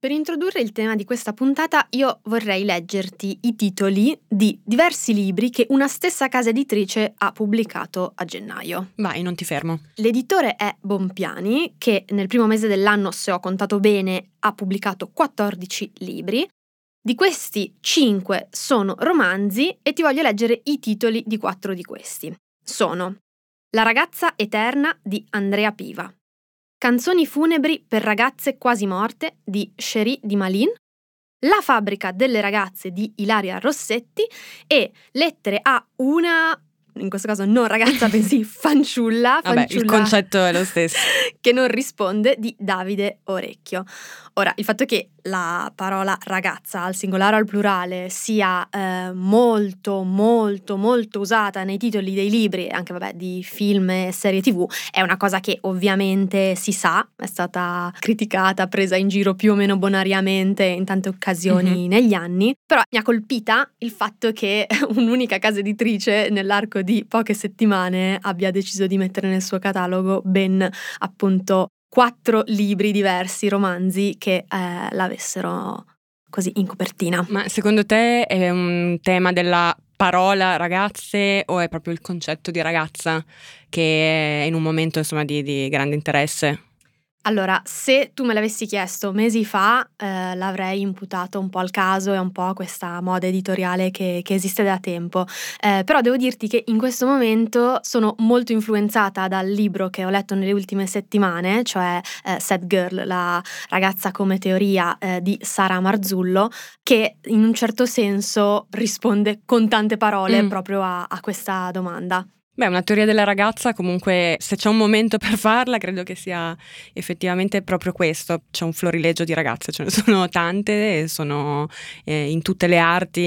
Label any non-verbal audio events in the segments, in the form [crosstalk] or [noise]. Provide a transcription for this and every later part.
Per introdurre il tema di questa puntata io vorrei leggerti i titoli di diversi libri che una stessa casa editrice ha pubblicato a gennaio. Vai, non ti fermo. L'editore è Bompiani, che nel primo mese dell'anno, se ho contato bene, ha pubblicato 14 libri. Di questi 5 sono romanzi e ti voglio leggere i titoli di quattro di questi. Sono La ragazza eterna di Andrea Piva, Canzoni funebri per ragazze quasi morte di Cherie di Malin, La fabbrica delle ragazze di Ilaria Rossetti e Lettere a una in questo caso non ragazza, [laughs] bensì fanciulla, fanciulla Vabbè, il concetto è lo stesso. [laughs] che non risponde di Davide Orecchio. Ora, il fatto che la parola ragazza al singolare o al plurale sia eh, molto, molto, molto usata nei titoli dei libri e anche vabbè, di film e serie tv è una cosa che ovviamente si sa, è stata criticata, presa in giro più o meno bonariamente in tante occasioni mm-hmm. negli anni, però mi ha colpita il fatto che [laughs] un'unica casa editrice nell'arco di poche settimane abbia deciso di mettere nel suo catalogo ben appunto quattro libri diversi, romanzi, che eh, l'avessero così in copertina. Ma secondo te è un tema della parola ragazze o è proprio il concetto di ragazza che è in un momento insomma di, di grande interesse? Allora, se tu me l'avessi chiesto mesi fa, eh, l'avrei imputato un po' al caso e un po' a questa moda editoriale che, che esiste da tempo. Eh, però devo dirti che in questo momento sono molto influenzata dal libro che ho letto nelle ultime settimane, cioè eh, Sad Girl, la ragazza come teoria eh, di Sara Marzullo, che in un certo senso risponde con tante parole mm. proprio a, a questa domanda. Beh, una teoria della ragazza, comunque, se c'è un momento per farla, credo che sia effettivamente proprio questo. C'è un florileggio di ragazze, ce ne sono tante, sono eh, in tutte le arti,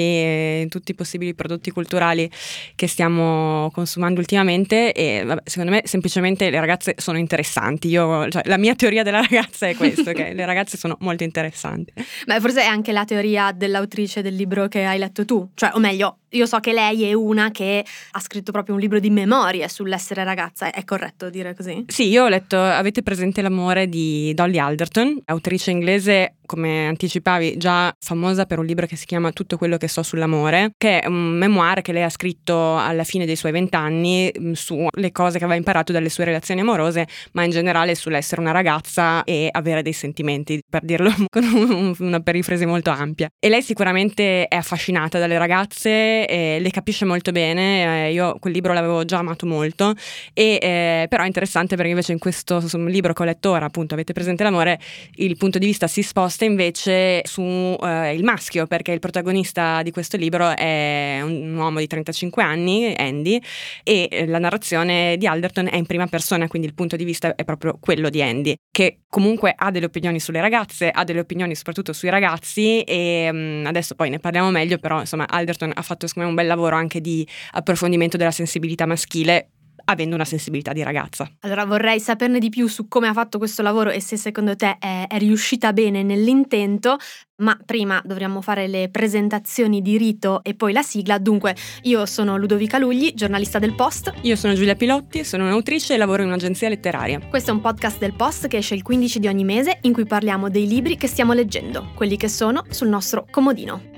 in tutti i possibili prodotti culturali che stiamo consumando ultimamente e vabbè, secondo me semplicemente le ragazze sono interessanti. Io, cioè, la mia teoria della ragazza è questa, che le ragazze sono molto interessanti. Beh, forse è anche la teoria dell'autrice del libro che hai letto tu, cioè, o meglio, io so che lei è una che ha scritto proprio un libro di memorie sull'essere ragazza, è corretto dire così? Sì, io ho letto, avete presente l'amore di Dolly Alderton, autrice inglese come anticipavi, già famosa per un libro che si chiama Tutto quello che so sull'amore, che è un memoir che lei ha scritto alla fine dei suoi vent'anni mm, sulle cose che aveva imparato dalle sue relazioni amorose, ma in generale sull'essere una ragazza e avere dei sentimenti, per dirlo [laughs] con una perifrasi molto ampia. E lei sicuramente è affascinata dalle ragazze, le capisce molto bene, eh, io quel libro l'avevo già amato molto, e, eh, però è interessante perché invece in questo libro che ho letto ora, appunto, avete presente l'amore, il punto di vista si sposta invece sul eh, maschio, perché il protagonista di questo libro è un uomo di 35 anni, Andy, e eh, la narrazione di Alderton è in prima persona, quindi il punto di vista è proprio quello di Andy, che comunque ha delle opinioni sulle ragazze, ha delle opinioni soprattutto sui ragazzi e mh, mm, adesso poi ne parliamo meglio, però insomma Alderton ha fatto secondo me un bel lavoro anche di approfondimento della sensibilità maschile avendo una sensibilità di ragazza. Allora vorrei saperne di più su come ha fatto questo lavoro e se secondo te è, è riuscita bene nell'intento, ma prima dovremmo fare le presentazioni di rito e poi la sigla. Dunque, io sono Ludovica Lugli, giornalista del Post. Io sono Giulia Pilotti, sono un'autrice e lavoro in un'agenzia letteraria. Questo è un podcast del Post che esce il 15 di ogni mese in cui parliamo dei libri che stiamo leggendo, quelli che sono sul nostro comodino.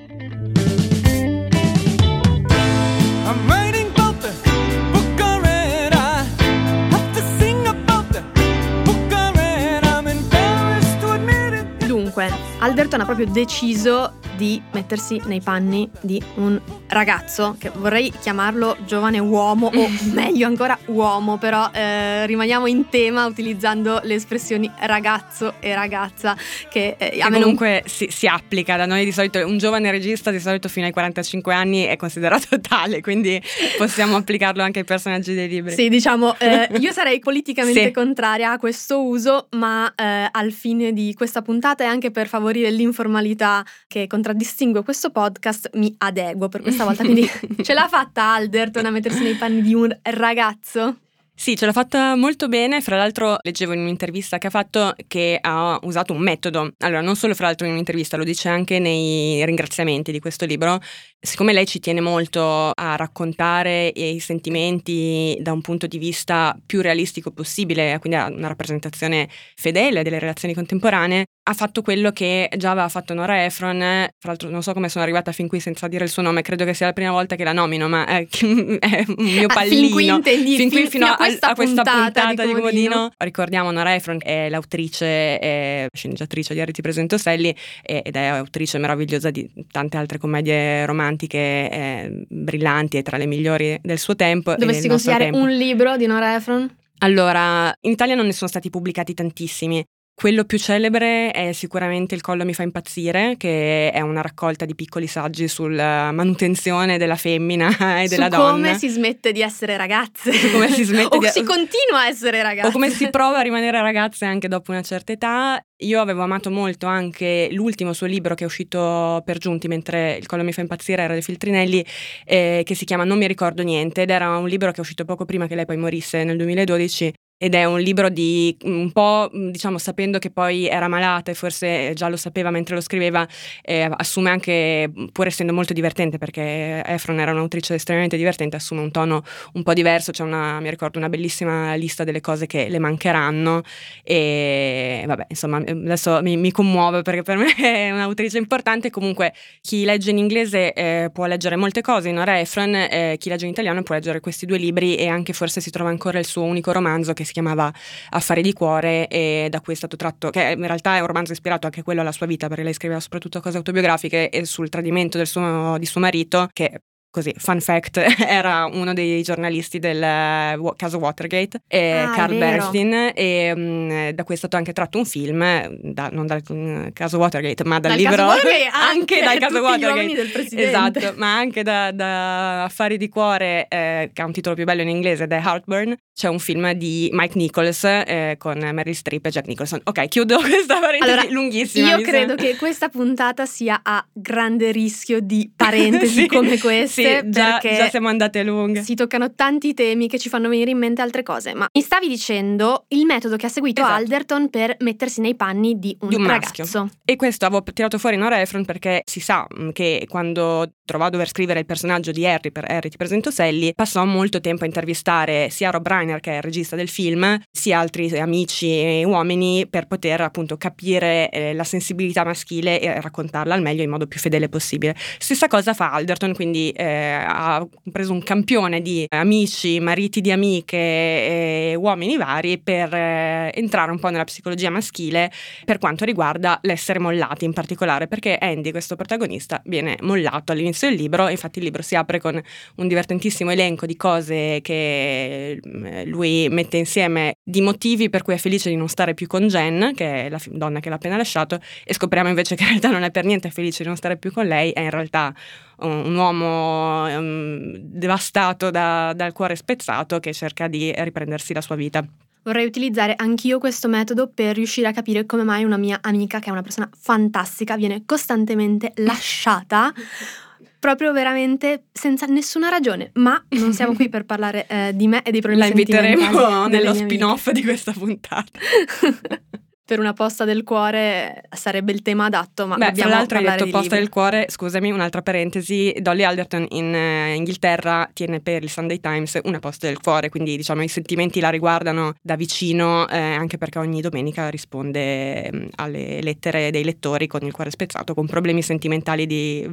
Alberton ha proprio deciso di mettersi nei panni di un ragazzo, che vorrei chiamarlo giovane uomo o [laughs] meglio ancora uomo, però eh, rimaniamo in tema utilizzando le espressioni ragazzo e ragazza che, eh, che comunque non... si, si, applica da noi di solito, un giovane regista di solito fino ai 45 anni è considerato [laughs] tale, quindi possiamo applicarlo anche ai personaggi dei libri. Sì, diciamo, eh, [laughs] io sarei politicamente sì. contraria a questo uso, ma eh, al fine di questa puntata e anche per favorire l'informalità che contraddistingue questo podcast mi adeguo per questa volta. Quindi [laughs] ce l'ha fatta Alderton a mettersi nei panni di un ragazzo? Sì, ce l'ha fatta molto bene. Fra l'altro, leggevo in un'intervista che ha fatto che ha usato un metodo. Allora, non solo fra l'altro in un'intervista, lo dice anche nei ringraziamenti di questo libro. Siccome lei ci tiene molto a raccontare i sentimenti da un punto di vista più realistico possibile, quindi a una rappresentazione fedele delle relazioni contemporanee, ha fatto quello che già aveva fatto Nora Efron, tra l'altro non so come sono arrivata fin qui senza dire il suo nome, credo che sia la prima volta che la nomino, ma è, [laughs] è un mio pallino. Ah, fin qui, intendi, fin qui fin, fino, a, questa, a, a questa puntata, puntata, di, di Comodino. Comodino. Ricordiamo Nora Efron è l'autrice e sceneggiatrice di Harry ti presento Sally ed è autrice meravigliosa di tante altre commedie romantiche eh, brillanti e tra le migliori del suo tempo. Dovresti consigliare tempo. un libro di Nora Ephron? Allora, in Italia non ne sono stati pubblicati tantissimi. Quello più celebre è sicuramente Il collo mi fa impazzire, che è una raccolta di piccoli saggi sulla manutenzione della femmina [laughs] e della Su donna. come si smette di essere ragazze. Su come si smette [laughs] o di- si [laughs] continua a essere ragazze. O come si prova a rimanere ragazze anche dopo una certa età. Io avevo amato molto anche l'ultimo suo libro che è uscito per giunti mentre Il collo mi fa impazzire era dei Filtrinelli, eh, che si chiama Non mi ricordo niente ed era un libro che è uscito poco prima che lei poi morisse nel 2012 ed è un libro di un po', diciamo, sapendo che poi era malata e forse già lo sapeva mentre lo scriveva, eh, assume anche, pur essendo molto divertente, perché Efron era un'autrice estremamente divertente, assume un tono un po' diverso. C'è una, mi ricordo, una bellissima lista delle cose che le mancheranno. E vabbè, insomma, adesso mi, mi commuove perché per me [laughs] è un'autrice importante. Comunque, chi legge in inglese eh, può leggere molte cose Nora Efron, eh, chi legge in italiano può leggere questi due libri e anche forse si trova ancora il suo unico romanzo che si chiamava Affari di cuore e da cui è stato tratto, che in realtà è un romanzo ispirato anche quello alla sua vita perché lei scriveva soprattutto cose autobiografiche e sul tradimento suo, di suo marito che così, fun fact, [laughs] era uno dei giornalisti del uh, caso Watergate, eh, Ah, Carl. Bernstein, e um, da cui è stato anche tratto un film, da- non dal um, caso Watergate, ma dal, Dal libro... Watergate, [laughs] anche dal caso Watergate. uomini del presidente. Esatto, ma anche da, da Affari di cuore, eh, che ha un titolo più bello in inglese, The Heartburn, c'è un film di Mike Nichols eh, con Meryl Streep e Jack Nicholson. Ok, chiudo [laughs] questa parentesi Allora, lunghissima. Io credo sembra. che questa puntata sia a grande rischio di parentesi Sì, come queste, sì, già, perché già siamo andate lunghe. si toccano tanti temi che ci fanno venire in mente altre cose. Ma mi stavi dicendo il metodo che ha seguito Esatto. Alderton per mettersi nei panni di un, Di un maschio. ragazzo. E questo avevo tirato fuori Nora Ephron perché si sa mh, che quando trovò a dover scrivere il personaggio di Harry per Harry ti presento Sally, passò molto tempo a intervistare sia Rob Reiner che è il regista del film, sia altri amici e uomini per poter appunto capire eh, la sensibilità maschile e raccontarla al meglio in modo più fedele possibile. Stessa cosa fa Alderton, quindi eh, ha preso un campione di amici, mariti di amiche e uomini vari per eh, entrare un po' nella psicologia maschile per quanto riguarda l'essere mollati in particolare, perché Andy, questo protagonista, viene mollato all'inizio del libro, infatti il libro si apre con un divertentissimo elenco di cose che eh, lui mette insieme di motivi per cui è felice di non stare più con Jen, che è la donna che l'ha appena lasciato, e scopriamo invece che in realtà non è per niente felice di non stare più con lei, è in realtà un, uomo ehm, devastato da- dal cuore spezzato che cerca di riprendersi la sua vita. Vorrei utilizzare anch'io questo metodo per riuscire a capire come mai una mia amica, che è una persona fantastica, viene costantemente lasciata. [laughs] Proprio veramente senza nessuna ragione, ma non siamo qui per parlare eh, di me e dei problemi La inviteremo nello amiche. spin-off di questa puntata. [laughs] per una posta del cuore sarebbe il tema adatto, ma Beh, tra l'altro hai detto posta del cuore, scusami, un'altra parentesi, Dolly Alderton in eh, Inghilterra tiene per il Sunday Times una posta del cuore, quindi diciamo i sentimenti la riguardano da vicino, eh, anche perché ogni domenica risponde mm, alle lettere dei lettori con il cuore spezzato, con problemi sentimentali di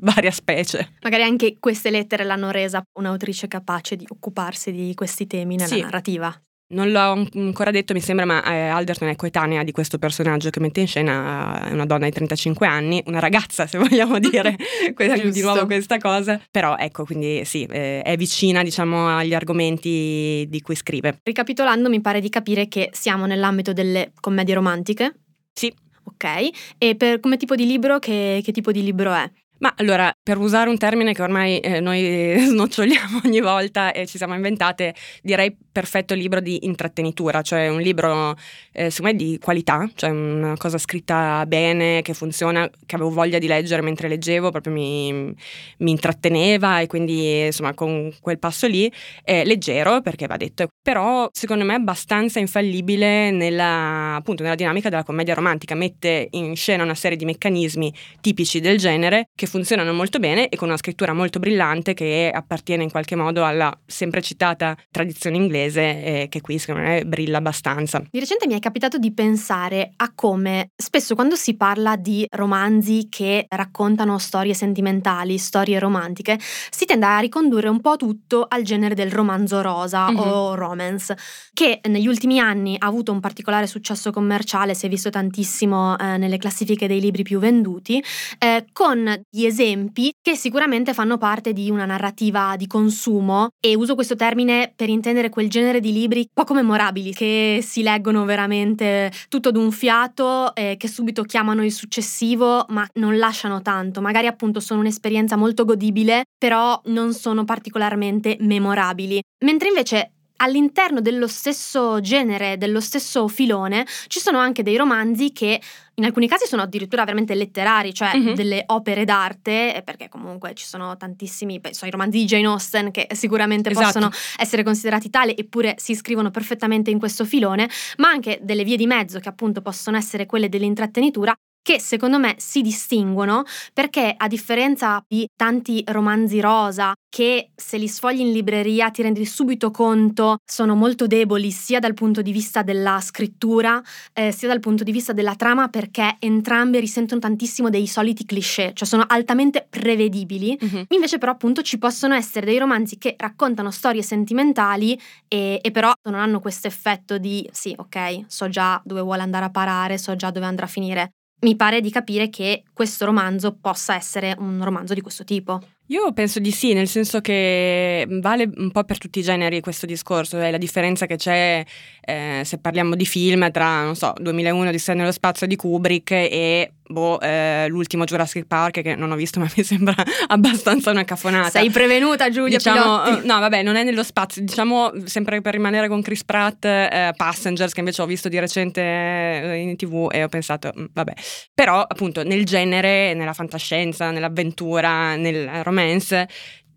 varia specie. Magari anche queste lettere l'hanno resa un'autrice capace di occuparsi di questi temi nella Sì. narrativa. Non l'ho an- ancora detto, mi sembra, ma eh, Alderton è coetanea di questo personaggio che mette in scena, è una donna di 35 anni, una ragazza se [laughs] vogliamo dire [laughs] di nuovo questa cosa, però ecco, quindi sì, eh, è vicina diciamo agli argomenti di cui scrive. Ricapitolando, mi pare di capire che siamo nell'ambito delle commedie romantiche. Sì. Ok. E per come tipo di libro, che, che tipo di libro è? Ma allora, per usare un termine che ormai eh, noi [laughs] snoccioliamo ogni volta e ci siamo inventate, direi perfetto libro di intrattenitura, cioè un libro eh, secondo me di qualità, cioè una cosa scritta bene, che funziona, che avevo voglia di leggere mentre leggevo, proprio mi, mi intratteneva e quindi insomma con quel passo lì, è leggero perché va detto, però secondo me abbastanza infallibile nella, appunto, nella dinamica della commedia romantica, mette in scena una serie di meccanismi tipici del genere che funzionano molto bene e con una scrittura molto brillante che appartiene in qualche modo alla sempre citata tradizione inglese e che qui secondo me brilla abbastanza. Di recente mi è capitato di pensare a come spesso quando si parla di romanzi che raccontano storie sentimentali, storie romantiche, si tende a ricondurre un po' tutto al genere del romanzo rosa mm-hmm. o romance, che negli ultimi anni ha avuto un particolare successo commerciale, si è visto tantissimo eh, nelle classifiche dei libri più venduti, eh, con gli esempi che sicuramente fanno parte di una narrativa di consumo e uso questo termine per intendere quel genere di libri poco memorabili che si leggono veramente tutto d'un fiato, eh, che subito chiamano il successivo ma non lasciano tanto, magari appunto sono un'esperienza molto godibile però non sono particolarmente memorabili, mentre invece all'interno dello stesso genere, dello stesso filone, ci sono anche dei romanzi che in alcuni casi sono addirittura veramente letterari, cioè mm-hmm. delle opere d'arte, eh, perché comunque ci sono tantissimi, penso ai romanzi di Jane Austen che sicuramente esatto. possono essere considerati tali, eppure si iscrivono perfettamente in questo filone, ma anche delle vie di mezzo che appunto possono essere quelle dell'intrattenitura che secondo me si distinguono perché a differenza di tanti romanzi rosa che se li sfogli in libreria ti rendi subito conto sono molto deboli sia dal punto di vista della scrittura eh, sia dal punto di vista della trama perché entrambe risentono tantissimo dei soliti cliché, cioè sono altamente prevedibili. Mm-hmm. Invece però appunto ci possono essere dei romanzi che raccontano storie sentimentali e, e però non hanno questo effetto di sì ok so già dove vuole andare a parare, so già dove andrà a finire mi pare di capire che questo romanzo possa essere un romanzo di questo tipo. Io penso di sì, nel senso che vale un po' per tutti i generi questo discorso, è la differenza che c'è eh, se parliamo di film tra, non so, 2001 di Sé nello spazio di Kubrick e boh, eh, l'ultimo Jurassic Park che non ho visto [laughs] ma mi sembra abbastanza una cafonata. Sei prevenuta Giulia diciamo, No vabbè non è nello spazio, diciamo sempre per rimanere con Chris Pratt, eh, Passengers che invece ho visto di recente eh, in tv e ho pensato mm, vabbè. Però appunto nel genere, nella fantascienza, nell'avventura, nel romance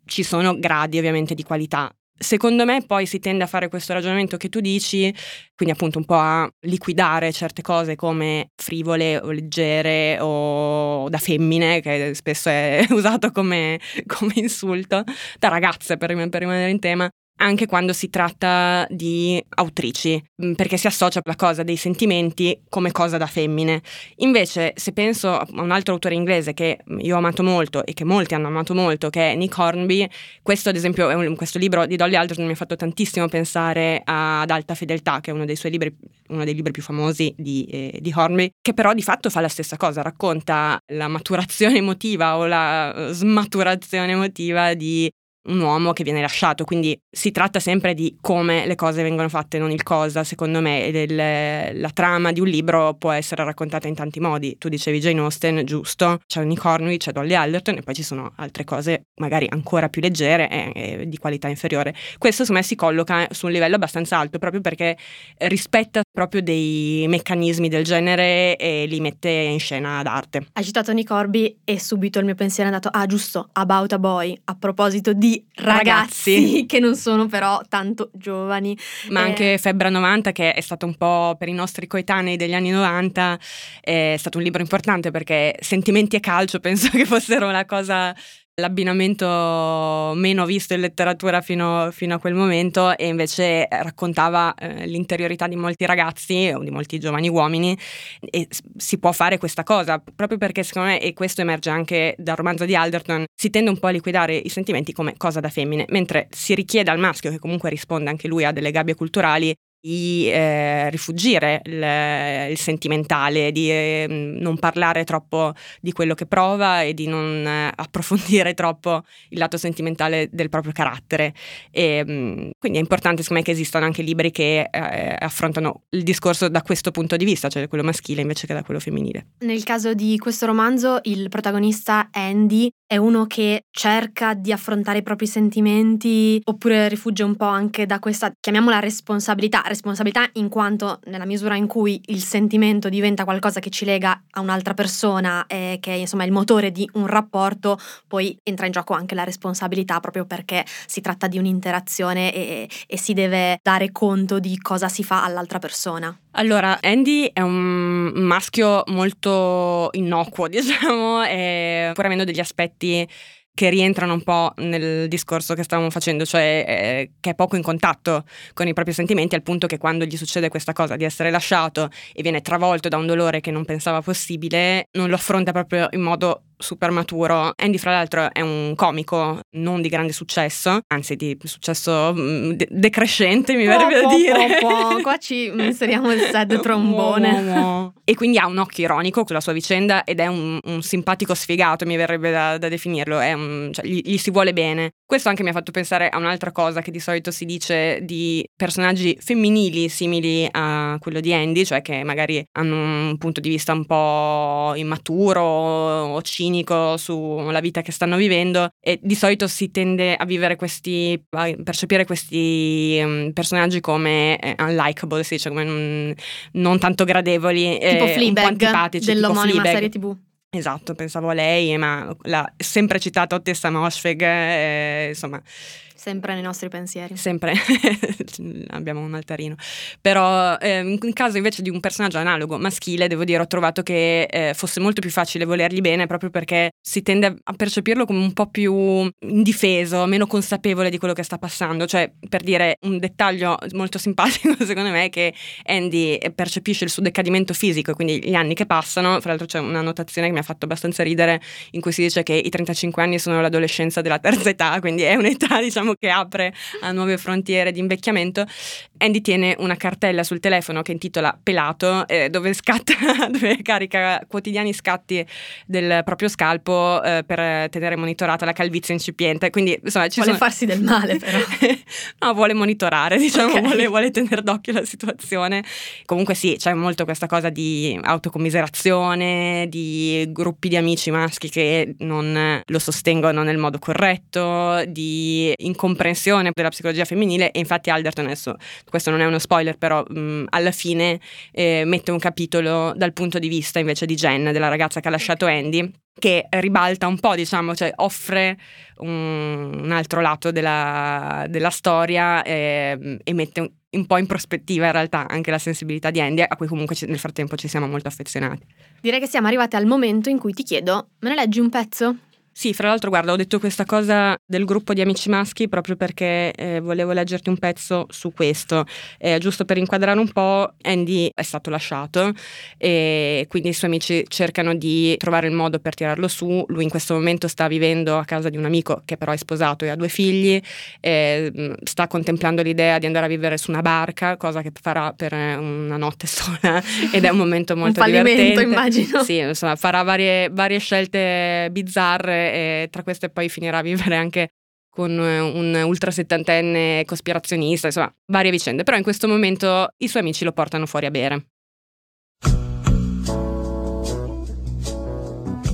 ci sono gradi ovviamente di qualità Secondo me poi si tende a fare questo ragionamento che tu dici, quindi appunto un po' a liquidare certe cose come frivole o leggere o da femmine, che spesso è [laughs] usato come, come insulto, da ragazze per, per rimanere in tema, anche quando si tratta di autrici, mm, perché si associa la cosa dei sentimenti come cosa da femmine. Invece, se penso a un altro autore inglese che io ho amato molto e che molti hanno amato molto, che è Nick Hornby, questo ad esempio, un, questo libro di Dolly Alderton mi ha fatto tantissimo pensare ad Alta Fedeltà, che è uno dei suoi libri, uno dei libri più famosi di, eh, di Hornby, che però di fatto fa la stessa cosa, racconta la maturazione emotiva o la smaturazione emotiva di un uomo che viene lasciato, quindi si tratta sempre di come le cose vengono fatte, non il cosa, secondo me, del, la trama di un libro può essere raccontata in tanti modi. Tu dicevi Jane Austen, giusto, c'è Nick Hornby, c'è Dolly Alderton e poi ci sono altre cose magari ancora più leggere e, e di qualità inferiore. Questo secondo me si colloca su un livello abbastanza alto proprio perché rispetta proprio dei meccanismi del genere e li mette in scena d'arte. Hai citato Nick Hornby e subito il mio pensiero è andato, ah giusto, About a Boy, a proposito di ragazzi, ragazzi, che non sono però tanto giovani. Ma eh. anche Febbra 90 che è stato un po' per i nostri coetanei degli anni 90 è stato un libro importante perché sentimenti e calcio [laughs] penso che fossero la cosa l'abbinamento meno visto in letteratura fino, fino, a quel momento e invece raccontava eh, l'interiorità di molti ragazzi o di molti giovani uomini e si può fare questa cosa proprio perché secondo me, e questo emerge anche dal romanzo di Alderton, si tende un po' a liquidare i sentimenti come cosa da femmine, mentre si richiede al maschio, che comunque risponde anche lui a delle gabbie culturali, di eh, rifugire il, il, sentimentale, di eh, non parlare troppo di quello che prova e di non eh, approfondire [laughs] troppo il lato sentimentale del proprio carattere. E, mm, quindi è importante secondo me che esistano anche libri che eh, affrontano il discorso da questo punto di vista, cioè quello maschile invece che da quello femminile. Nel caso di questo romanzo il protagonista Andy è uno che cerca di affrontare i propri sentimenti oppure rifugge un po' anche da questa, chiamiamola responsabilità, responsabilità in quanto nella misura in cui il sentimento diventa qualcosa che ci lega a un'altra persona e che insomma è il motore di un rapporto, poi entra in gioco anche la responsabilità proprio perché si tratta di un'interazione e, e si deve dare conto di cosa si fa all'altra persona. Allora, Andy è un maschio molto innocuo, [laughs] diciamo, e pur avendo degli aspetti che rientrano un po' nel discorso che stavamo facendo, cioè eh, che è poco in contatto con i propri sentimenti, al punto che quando gli succede questa cosa di essere lasciato e viene travolto da un dolore che non pensava possibile, non lo affronta proprio in modo super maturo. Andy, fra l'altro, è un comico non di grande successo, anzi di successo mm, de- decrescente, mi verrebbe da dire. Po, po. Qua ci [laughs] inseriamo il sad trombone. e quindi ha un occhio ironico con la sua vicenda ed è un, un simpatico sfigato, mi verrebbe da, da definirlo. Un, cioè, gli, gli si vuole bene. Questo anche mi ha fatto pensare a un'altra cosa che di solito si dice di personaggi femminili simili a quello di Andy, cioè che magari hanno un punto di vista un po' immaturo o cinico sulla vita che stanno vivendo e di solito si tende a vivere questi, a percepire questi um, personaggi come eh, unlikable, si dice come non, non tanto gradevoli, tipo eh, Fleabag, un po' antipatici, dell'omonima tipo serie tv. Esatto, pensavo a lei, ma l'ha sempre citato Tessa Moshfegh, eh, insomma, Sempre nei nostri pensieri. Sempre, [laughs] abbiamo un altarino. Però eh, in caso invece di un personaggio analogo maschile, devo dire, ho trovato che eh, fosse molto più facile volergli bene proprio perché si tende a percepirlo come un po' più indifeso, meno consapevole di quello che sta passando. Cioè, per dire un dettaglio molto simpatico [laughs] secondo me è che Andy percepisce il suo decadimento fisico quindi gli anni che passano. Fra l'altro c'è una notazione che mi ha fatto abbastanza ridere in cui si dice che i 35 anni sono l'adolescenza della terza età, quindi è un'età [laughs] diciamo che apre a nuove frontiere di invecchiamento. Andy tiene una cartella sul telefono che intitola Pelato, eh, dove scatta, [laughs] dove carica quotidiani scatti del proprio scalpo eh, per tenere monitorata la calvizie incipiente. Quindi, insomma, ci vuole sono... farsi del male, però. [laughs] no, vuole monitorare, diciamo, Okay. vuole, vuole tenere d'occhio la situazione. Comunque sì, c'è molto questa cosa di autocommiserazione, di gruppi di amici maschi che non lo sostengono nel modo corretto, di incomprensione della psicologia femminile e infatti Alderton adesso, questo non è uno spoiler, però mh, alla fine eh, mette un capitolo dal punto di vista invece di Jen, della ragazza che ha lasciato Andy, che ribalta un po', diciamo, cioè offre un, un altro lato della, della storia eh, e mette un, un po' in prospettiva in realtà anche la sensibilità di Andy, a cui comunque nel frattempo ci siamo molto affezionati. Direi che siamo arrivate al momento in cui ti chiedo, me ne leggi un pezzo? Sì, fra l'altro, guarda, ho detto questa cosa del gruppo di amici maschi proprio perché eh, volevo leggerti un pezzo su questo. Eh, giusto per inquadrare un po', Andy è stato lasciato e quindi i suoi amici cercano di trovare il modo per tirarlo su. Lui in questo momento sta vivendo a casa di un amico che però è sposato e ha due figli, eh, sta contemplando l'idea di andare a vivere su una barca, cosa che farà per eh, una notte [laughs] sola ed è un momento molto un fallimento, divertente. immagino. Sì, insomma, farà varie, varie scelte bizzarre e tra queste poi finirà a vivere anche con eh, un ultra settantenne cospirazionista, insomma, varie vicende. Però in questo momento i suoi amici lo portano fuori a bere.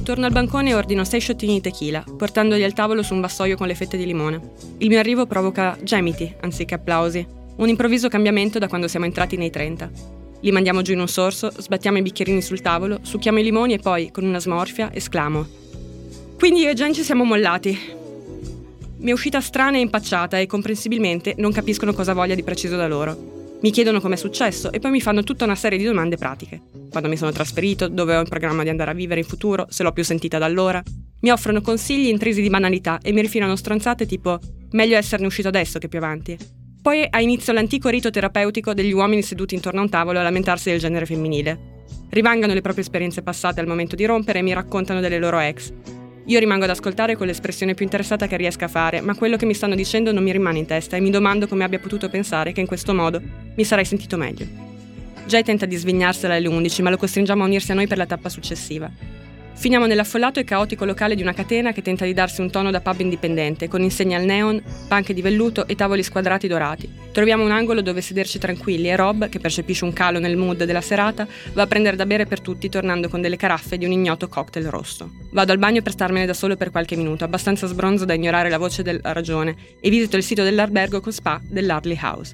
Torno al bancone e ordino sei sciottini di tequila, portandoli al tavolo su un vassoio con le fette di limone. Il mio arrivo provoca gemiti anziché applausi, un improvviso cambiamento da quando siamo entrati nei 30. Li mandiamo giù in un sorso, sbattiamo i bicchierini sul tavolo, succhiamo i limoni e poi, con una smorfia, esclamo. Quindi io e Jen ci siamo mollati. Mi è uscita strana e impacciata e comprensibilmente non capiscono cosa voglia di preciso da loro. Mi chiedono com'è successo e poi mi fanno tutta una serie di domande pratiche. Quando mi sono trasferito, dove ho in programma di andare a vivere in futuro, se l'ho più sentita da allora. Mi offrono consigli intrisi di banalità e mi rifilano stronzate tipo meglio esserne uscito adesso che più avanti. Poi ha inizio l'antico rito terapeutico degli uomini seduti intorno a un tavolo a lamentarsi del genere femminile. Rivangano le proprie esperienze passate al momento di rompere e mi raccontano delle loro ex. Io rimango ad ascoltare con l'espressione più interessata che riesca a fare, ma quello che mi stanno dicendo non mi rimane in testa e mi domando come abbia potuto pensare che in questo modo mi sarei sentito meglio. Jay tenta di svignarsela alle 11, ma lo costringiamo a unirsi a noi per la tappa successiva. Finiamo nell'affollato e caotico locale di una catena che tenta di darsi un tono da pub indipendente, con insegne al neon, panche di velluto e tavoli squadrati dorati. Troviamo un angolo dove sederci tranquilli e Rob, che percepisce un calo nel mood della serata, va a prendere da bere per tutti tornando con delle caraffe di un ignoto cocktail rosso. Vado al bagno per starmene da solo per qualche minuto, abbastanza sbronzo da ignorare la voce della ragione, e visito il sito dell'albergo con spa dell'Harley House.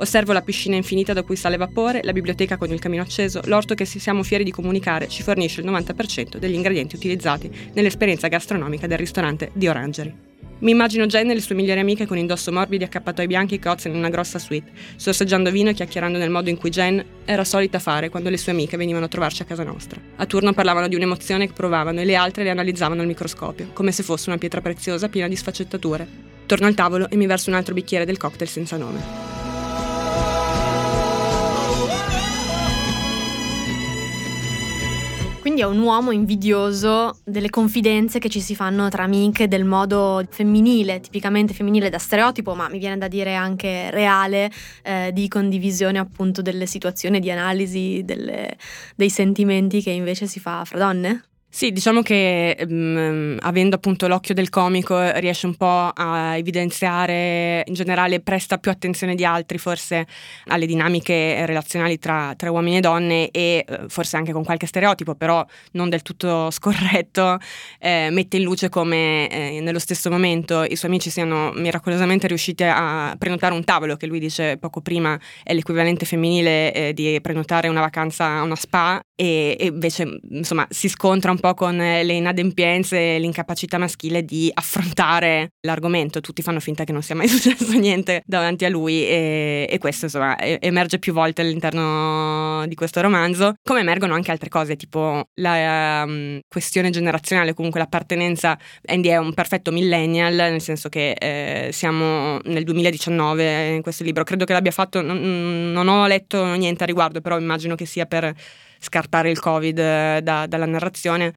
Osservo la piscina infinita da cui sale vapore, la biblioteca con il camino acceso, l'orto che si siamo fieri di comunicare ci fornisce il 90% degli ingredienti utilizzati nell'esperienza gastronomica del ristorante di Orangery. Mi immagino Jen e le sue migliori amiche con indosso morbidi, accappatoi bianchi, cozze in una grossa suite, sorseggiando vino e chiacchierando nel modo in cui Jen era solita fare quando le sue amiche venivano a trovarci a casa nostra. A turno parlavano di un'emozione che provavano e le altre le analizzavano al microscopio, come se fosse una pietra preziosa piena di sfaccettature. Torno al tavolo e mi verso un altro bicchiere del cocktail senza nome. Quindi è un uomo invidioso delle confidenze che ci si fanno tra amiche del modo femminile, tipicamente femminile da stereotipo, ma mi viene da dire anche reale, eh, di condivisione appunto delle situazioni, di analisi delle, dei sentimenti che invece si fa fra donne? Sì, diciamo che um, avendo appunto l'occhio del comico riesce un po' a evidenziare, in generale presta più attenzione di altri forse alle dinamiche relazionali tra, tra uomini e donne e uh, forse anche con qualche stereotipo, però non del tutto scorretto, eh, mette in luce come eh, nello stesso momento i suoi amici siano miracolosamente riusciti a prenotare un tavolo, che lui dice poco prima è l'equivalente femminile eh, di prenotare una vacanza a una spa e, invece insomma si scontra un po' con le inadempienze e l'incapacità maschile di affrontare l'argomento. Tutti fanno finta che non sia mai [laughs] successo niente davanti a lui e, e questo insomma emerge più volte all'interno di questo romanzo, come emergono anche altre cose, tipo la um, questione generazionale, comunque l'appartenenza. Andy è un perfetto millennial, nel senso che eh, siamo nel 2019 in questo libro. Credo che l'abbia fatto, non, non ho letto niente a riguardo, però immagino che sia per scartare il Covid eh, da, dalla narrazione.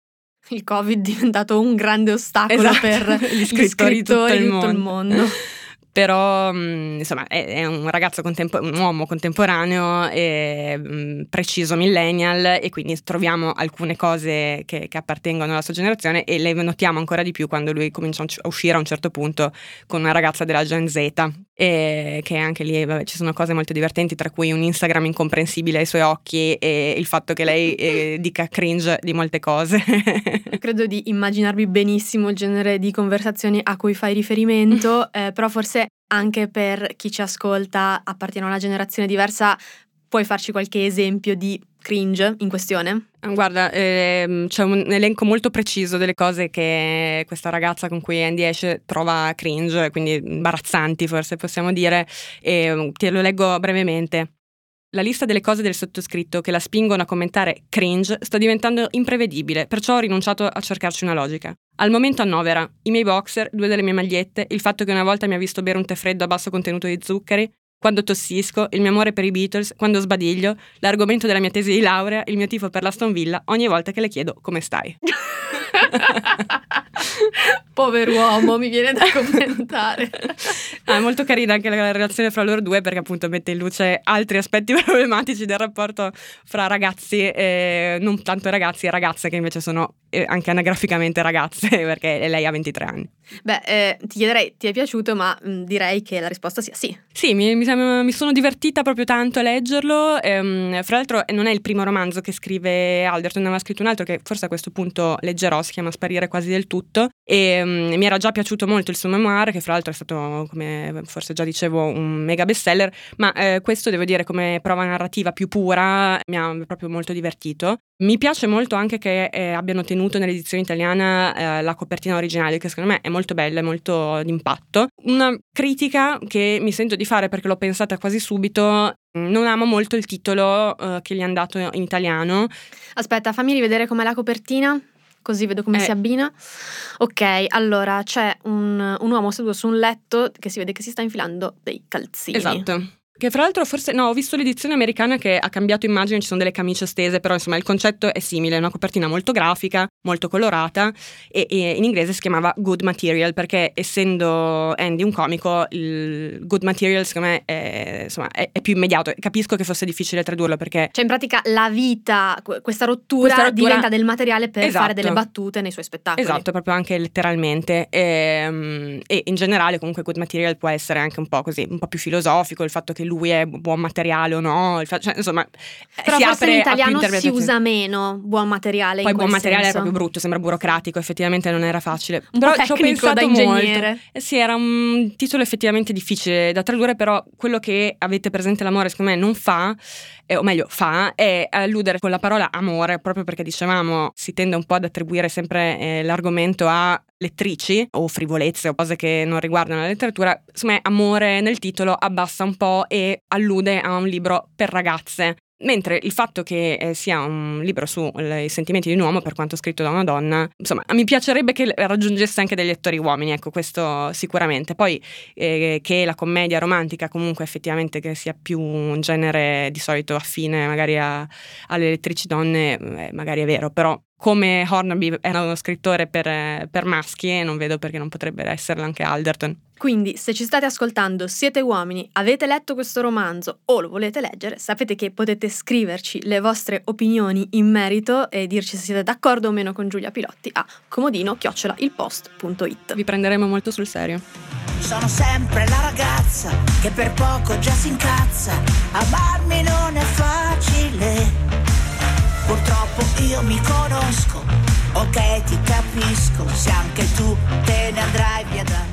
Il Covid è diventato un grande ostacolo esatto. per [laughs] gli scrittori, di tutto il mondo. Tutto il mondo. [laughs] però mm, insomma è, è un ragazzo contempo- un uomo contemporaneo e mh, mm, preciso millennial e quindi troviamo alcune cose che, che, appartengono alla sua generazione e le notiamo ancora di più quando lui comincia a uscire a un certo punto con una ragazza della Gen Z e che anche lì vabbè, ci sono cose molto divertenti tra cui un Instagram incomprensibile ai suoi occhi e il fatto che lei eh, [laughs] dica cringe di molte cose. Credo di immaginarvi benissimo il genere di conversazioni a cui fai riferimento [laughs] eh, però forse anche per chi ci ascolta appartiene a una generazione diversa, puoi farci qualche esempio di cringe in questione? Guarda, ehm, c'è un elenco molto preciso delle cose che questa ragazza con cui Andy esce trova cringe, quindi imbarazzanti forse possiamo dire, e mm, te lo leggo brevemente. La lista delle cose del sottoscritto che la spingono a commentare cringe sta diventando imprevedibile, perciò ho rinunciato a cercarci una logica. Al momento annovera i miei boxer, due delle mie magliette, il fatto che una volta mi ha visto bere un tè freddo a basso contenuto di zuccheri, quando tossisco, il mio amore per i Beatles, quando sbadiglio, l'argomento della mia tesi di laurea, il mio tifo per la Stone Villa, ogni volta che le chiedo come stai. [laughs] [laughs] Pover'uomo, mi viene da commentare. [laughs] ah, è molto carina anche la relazione fra loro due perché appunto mette in luce altri aspetti [laughs] problematici del rapporto fra ragazzi, e non tanto ragazzi e ragazze che invece sono eh, anche anagraficamente ragazze perché lei ha 23 anni. Beh, eh, ti chiederei, ti è piaciuto, ma mh, mm, direi che la risposta sia sì. Sì, mi, mi, mi sono divertita proprio tanto a leggerlo. Ehm, fra l'altro non è il primo romanzo che scrive Alderton, ne aveva scritto un altro che forse a questo punto leggerò, si chiama Sparire quasi del tutto. E um, mi era già piaciuto molto il suo memoir, che fra l'altro è stato, come forse già dicevo, un mega bestseller, ma eh, questo devo dire come prova narrativa più pura mi ha proprio molto divertito. Mi piace molto anche che eh, abbiano tenuto nell'edizione italiana eh, la copertina originale, che secondo me è molto bella, è molto d'impatto. Una critica che mi sento di fare perché l'ho pensata quasi subito non amo molto il titolo uh, che gli hanno dato in italiano. Aspetta, fammi rivedere com'è la copertina così vedo come eh. si abbina. Ok, allora c'è un, un, uomo seduto su un letto che si vede che si sta infilando dei calzini. Esatto. Che fra l'altro forse, no, ho visto l'edizione americana che ha cambiato immagine, ci sono delle camicie stese, però insomma il concetto è simile, è una copertina molto grafica, molto colorata e, e, in inglese si chiamava Good Material perché essendo Andy un comico, il Good Material secondo me è, insomma, è, è più immediato. Capisco che fosse difficile tradurlo perché... Cioè in pratica la vita, questa rottura, questa rottura diventa del materiale per esatto. fare delle battute nei suoi spettacoli. Esatto, proprio anche letteralmente. E, ehm, e in generale comunque Good Material può essere anche un po' così, un po' più filosofico, il fatto che che lui è buon materiale o no, cioè, insomma, Però si forse in italiano si usa meno buon materiale. Poi buon materiale senso. è proprio brutto, sembra burocratico, effettivamente non era facile. Un però ci ho pensato da ingegnere. molto. Eh sì, era un titolo effettivamente difficile da tradurre, però quello che avete presente l'amore, secondo me, non fa, eh, o meglio, fa, è alludere con la parola amore, proprio perché dicevamo si tende un po' ad attribuire sempre eh, l'argomento a lettrici o frivolezze o cose che non riguardano la letteratura, me amore nel titolo abbassa un po' e allude a un libro per ragazze. Mentre il fatto che eh, sia un libro sui sentimenti di un uomo, per quanto scritto da una donna, insomma, mi piacerebbe che raggiungesse anche dei lettori uomini, ecco, questo sicuramente. Poi eh, che la commedia romantica comunque effettivamente che sia più un genere di solito affine magari a- alle lettrici donne, eh, magari è vero, però come Hornaby era uno scrittore per, per maschi, non vedo perché non potrebbe esserlo anche Alderton. Quindi, se ci state ascoltando, siete uomini, avete letto questo romanzo o lo volete leggere, sapete che potete scriverci le vostre opinioni in merito e dirci se siete d'accordo o meno con Giulia Pilotti a comodino-ilpost.it. Vi prenderemo molto sul serio. Sono sempre la ragazza che per poco già si incazza. Amarmi non è facile. Io mi conosco. Ok, ti capisco. Se anche tu te ne andrai via da me.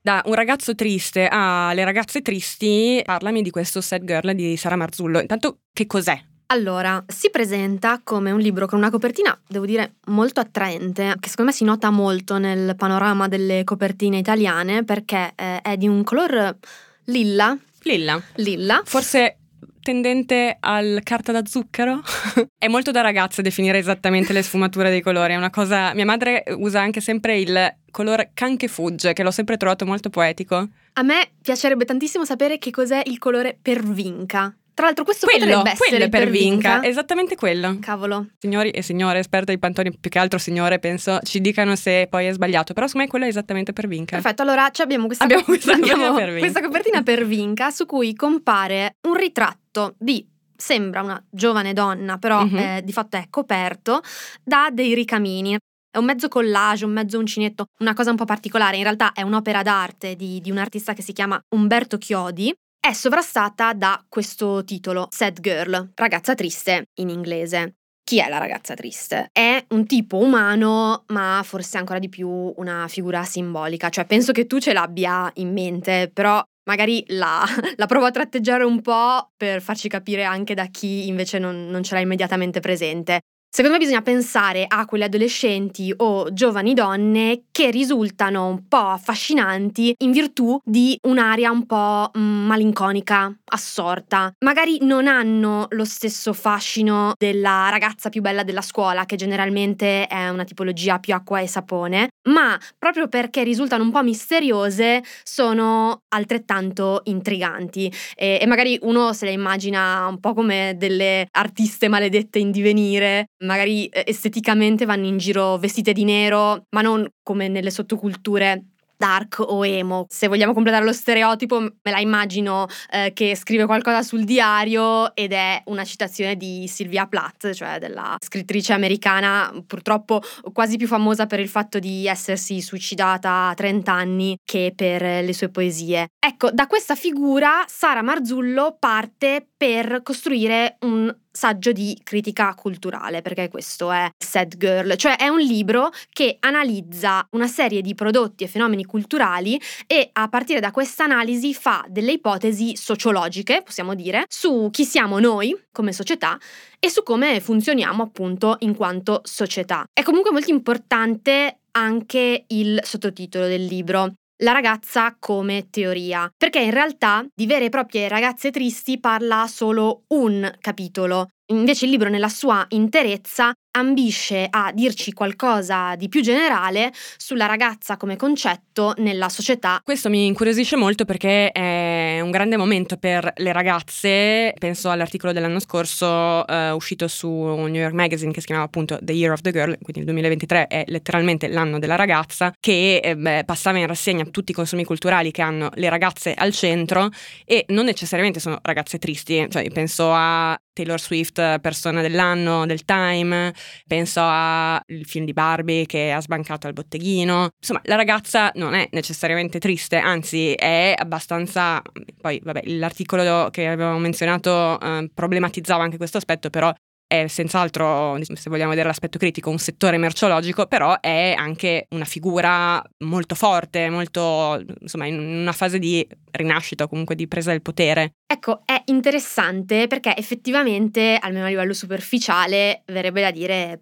Da un ragazzo triste alle ragazze tristi, parlami di questo Sad Girl di Sara Marzullo. Intanto, che cos'è? Allora, si presenta come un libro con una copertina, devo dire, molto attraente, che secondo me si nota molto nel panorama delle copertine italiane perché eh, è di un color lilla, Lilla. lilla, Forse tendente al carta da zucchero? [laughs] è molto da ragazze definire esattamente le sfumature dei colori, è una cosa... Mia madre usa anche sempre il colore can che fugge, che l'ho sempre trovato molto poetico. A me piacerebbe tantissimo sapere che cos'è il colore pervinca. Tra l'altro questo Quello, potrebbe essere per vinca, pervinca. esattamente quello. Cavolo. Signori e signore esperte di pantoni, più che altro signore, penso, ci dicano se poi è sbagliato, però secondo me quello è esattamente per vinca. Perfetto, allora abbiamo questa, Abbiamo questa [laughs] abbiamo copertina per vinca. questa copertina per vinca su cui compare un ritratto di sembra una giovane donna, però Mhm. eh, di fatto è coperto da dei ricamini. È un mezzo collage, un mezzo uncinetto, una cosa un po' particolare. In realtà è un'opera d'arte di, di un artista che si chiama Umberto Chiodi. È sovrastata da questo titolo, Sad Girl, ragazza triste in inglese. Chi è la ragazza triste? È un tipo umano, ma forse ancora di più una figura simbolica. Cioè, penso che tu ce l'abbia in mente, però magari la, [laughs] la provo a tratteggiare un po' per farci capire anche da chi invece non, non ce l'ha immediatamente presente. Secondo me bisogna pensare a quelle adolescenti o giovani donne che risultano un po' affascinanti in virtù di un'aria un po' mm, malinconica, assorta. Magari non hanno lo stesso fascino della ragazza più bella della scuola, che generalmente è una tipologia più acqua e sapone, ma proprio perché risultano un po' misteriose sono altrettanto intriganti e, e magari uno se le immagina un po' come delle artiste maledette in divenire, magari eh, esteticamente vanno in giro vestite di nero, ma non come nelle sottoculture dark o emo. Se vogliamo completare lo stereotipo, me la immagino eh, che scrive qualcosa sul diario ed è una citazione di Sylvia Plath, cioè della scrittrice americana, purtroppo quasi più famosa per il fatto di essersi suicidata a 30 anni che per le sue poesie. Ecco, da questa figura Sara Marzullo parte per costruire un saggio di critica culturale, perché questo è Sad Girl, cioè è un libro che analizza una serie di prodotti e fenomeni culturali e a partire da questa analisi fa delle ipotesi sociologiche, possiamo dire, su chi siamo noi come società e su come funzioniamo appunto in quanto società. È comunque molto importante anche il sottotitolo del libro, la ragazza come teoria, perché in realtà di vere e proprie ragazze tristi parla solo un capitolo. Invece il libro nella sua interezza ambisce a dirci qualcosa di più generale sulla ragazza come concetto nella società. Questo mi incuriosisce molto perché è un grande momento per le ragazze. Penso all'articolo dell'anno scorso eh, uscito su New York Magazine che si chiamava appunto The Year of the Girl, quindi il 2023 è letteralmente l'anno della ragazza, che eh, beh, passava in rassegna tutti i consumi culturali che hanno le ragazze al centro e non necessariamente sono ragazze tristi, cioè penso a Taylor Swift persona dell'anno del Time, penso al film di Barbie che ha sbancato al botteghino. Insomma, la ragazza non è necessariamente triste, anzi è abbastanza... Poi, vabbè, l'articolo che avevamo menzionato eh, problematizzava anche questo aspetto, però è senz'altro, se vogliamo vedere l'aspetto critico, un settore merceologico, però è anche una figura molto forte, molto, insomma, in una fase di rinascita comunque di presa del potere. Ecco, è interessante perché effettivamente, almeno a livello superficiale, verrebbe da dire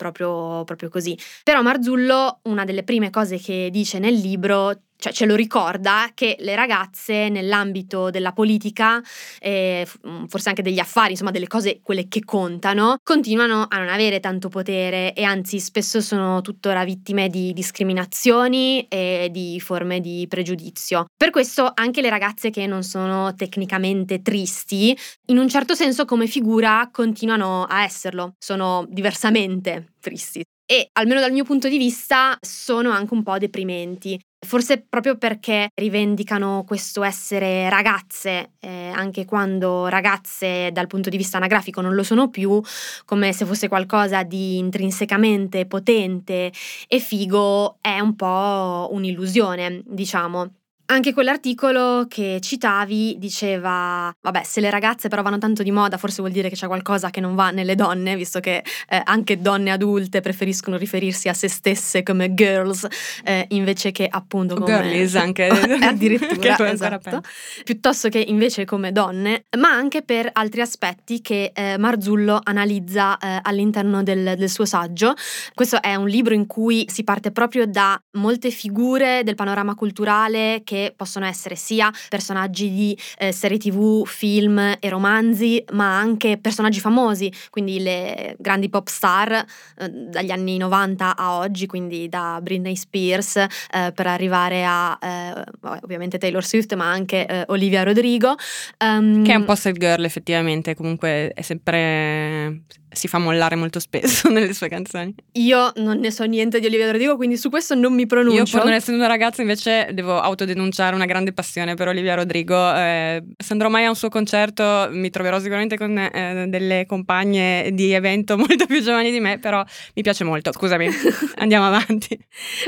cioè ce lo ricorda che le ragazze nell'ambito della politica, eh, mm, forse anche degli affari, insomma delle cose quelle che contano, continuano a non avere tanto potere e anzi spesso sono tuttora vittime di discriminazioni e di forme di pregiudizio. Per questo anche le ragazze che non sono tecnicamente tristi, in un certo senso come figura continuano a esserlo, sono diversamente tristi e almeno dal mio punto di vista sono anche un po' deprimenti. Forse proprio perché rivendicano questo essere ragazze, eh, anche quando ragazze dal punto di vista anagrafico non lo sono più, come se fosse qualcosa di intrinsecamente potente e figo, è un po' un'illusione, diciamo. Anche quell'articolo che citavi diceva, vabbè, se le ragazze però vanno tanto di moda, forse vuol dire che c'è qualcosa che non va nelle donne, visto che eh, anche donne adulte preferiscono riferirsi a se stesse come girls, eh, invece che appunto come... Girlies [laughs] anche. [laughs] addirittura, esatto. Piuttosto che invece come donne, ma anche per altri aspetti che eh, Marzullo analizza eh, all'interno del, del suo saggio. Questo è un libro in cui si parte proprio da molte figure del panorama culturale che che possono essere sia personaggi di eh, serie tv, film e romanzi, ma anche personaggi famosi, quindi le grandi pop star eh, dagli anni 90 a oggi, quindi da Britney Spears eh, per arrivare a eh, ovviamente Taylor Swift, ma anche eh, Olivia Rodrigo. Um, che è un po' sad girl effettivamente, comunque è sempre si fa mollare molto spesso [laughs] nelle sue canzoni. Io non ne so niente di Olivia Rodrigo, quindi su questo non mi pronuncio. Io, pur non essendo una ragazza, invece devo autodenunciare una grande passione per Olivia Rodrigo. Eh, se andrò mai a un suo concerto, mi troverò sicuramente con eh, delle compagne di evento [laughs] molto più giovani di me, però mi piace molto. Scusami, [laughs] andiamo avanti.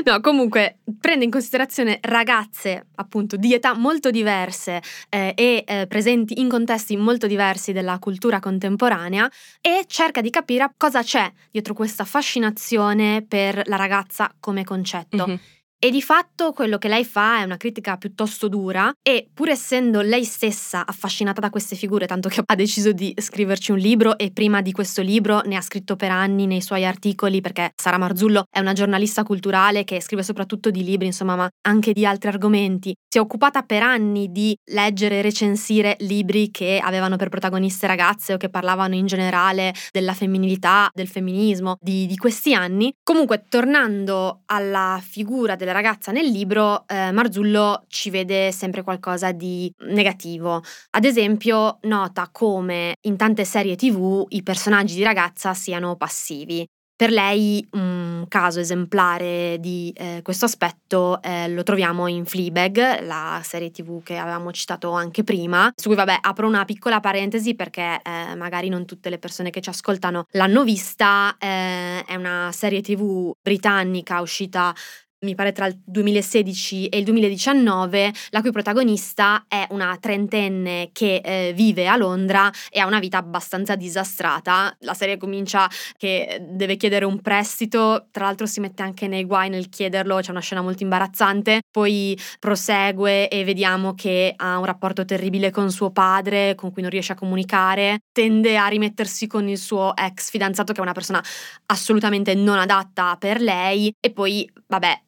No, comunque prende in considerazione ragazze appunto di età molto diverse eh, e eh, presenti in contesti molto diversi della cultura contemporanea e cerca cerca di capire cosa c'è dietro questa fascinazione per la ragazza come concetto. Mm-hmm. E di fatto quello che lei fa è una critica piuttosto dura e pur essendo lei stessa affascinata da queste figure, tanto che ha deciso di scriverci un libro e prima di questo libro ne ha scritto per anni nei suoi articoli perché Sara Marzullo è una giornalista culturale che scrive soprattutto di libri, insomma, ma anche di altri argomenti. Si è occupata per anni di leggere e recensire libri che avevano per protagoniste ragazze o che parlavano in generale della femminilità, del femminismo, di, di questi anni. Comunque, tornando alla figura della della ragazza nel libro, eh, Marzullo ci vede sempre qualcosa di negativo. Ad esempio, nota come in tante serie tv i personaggi di ragazza siano passivi. Per lei un caso esemplare di eh, questo aspetto eh, lo troviamo in Fleabag, la serie tv che avevamo citato anche prima, su cui vabbè apro una piccola parentesi perché eh, magari non tutte le persone che ci ascoltano l'hanno vista, eh, è una serie tv britannica uscita mi pare tra il 2016 e il 2019, la cui protagonista è una trentenne che eh, vive a Londra e ha una vita abbastanza disastrata. La serie comincia che deve chiedere un prestito, tra l'altro si mette anche nei guai nel chiederlo, c'è una scena molto imbarazzante, poi prosegue e vediamo che ha un rapporto terribile con suo padre, con cui non riesce a comunicare, tende a rimettersi con il suo ex fidanzato che è una persona assolutamente non adatta per lei. E poi, vabbè,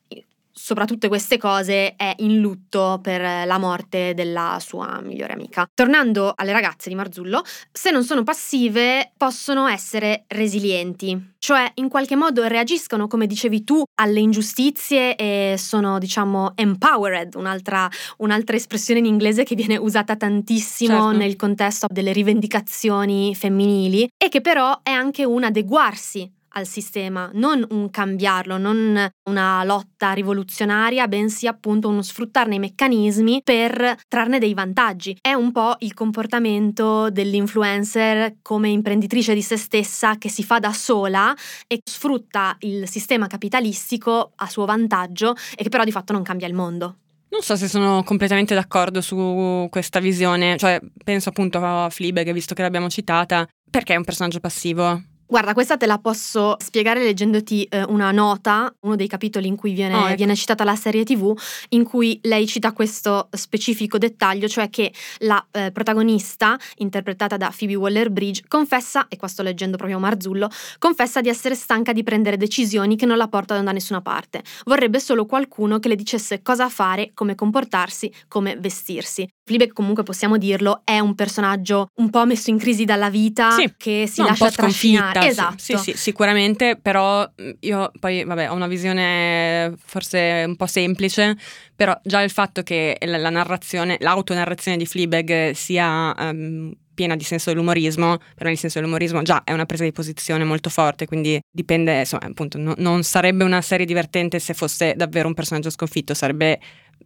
sopra tutte queste cose è in lutto per la morte della sua migliore amica. Tornando alle ragazze di Marzullo, se non sono passive possono essere resilienti, cioè in qualche modo reagiscono, come dicevi tu, alle ingiustizie e sono, diciamo, empowered, un'altra, un'altra espressione in inglese che viene usata tantissimo certo. nel contesto delle rivendicazioni femminili e che però è anche un adeguarsi al sistema, non un cambiarlo, non una lotta rivoluzionaria, bensì appunto uno sfruttarne i meccanismi per trarne dei vantaggi. È un po' il comportamento dell'influencer come imprenditrice di se stessa che si fa da sola e sfrutta il sistema capitalistico a suo vantaggio e che però di fatto non cambia il mondo. Non so se sono completamente d'accordo su questa visione, cioè penso appunto a Fleabag, visto che l'abbiamo citata, perché è un personaggio passivo. Guarda, questa te la posso spiegare leggendoti eh, una nota, uno dei capitoli in cui viene, oh, ecco. viene, citata la serie TV, in cui lei cita questo specifico dettaglio, cioè che la eh, protagonista, interpretata da Phoebe Waller-Bridge, confessa, e qua sto leggendo proprio Marzullo, confessa di essere stanca di prendere decisioni che non la portano da nessuna parte. Vorrebbe solo qualcuno che le dicesse cosa fare, come comportarsi, come vestirsi. Fleabag comunque possiamo dirlo, è un personaggio un po' messo in crisi dalla vita, sì. che si no, lascia trascinare esatto. Sì, sì, sicuramente, però mm, io poi, vabbè, ho una visione forse un po' semplice, però già il fatto che la, la narrazione, l'autonarrazione di Fleabag sia um, piena di senso dell'umorismo, per me il senso dell'umorismo già è una presa di posizione molto forte, quindi dipende, insomma, appunto, no, non sarebbe una serie divertente se fosse davvero un personaggio sconfitto, sarebbe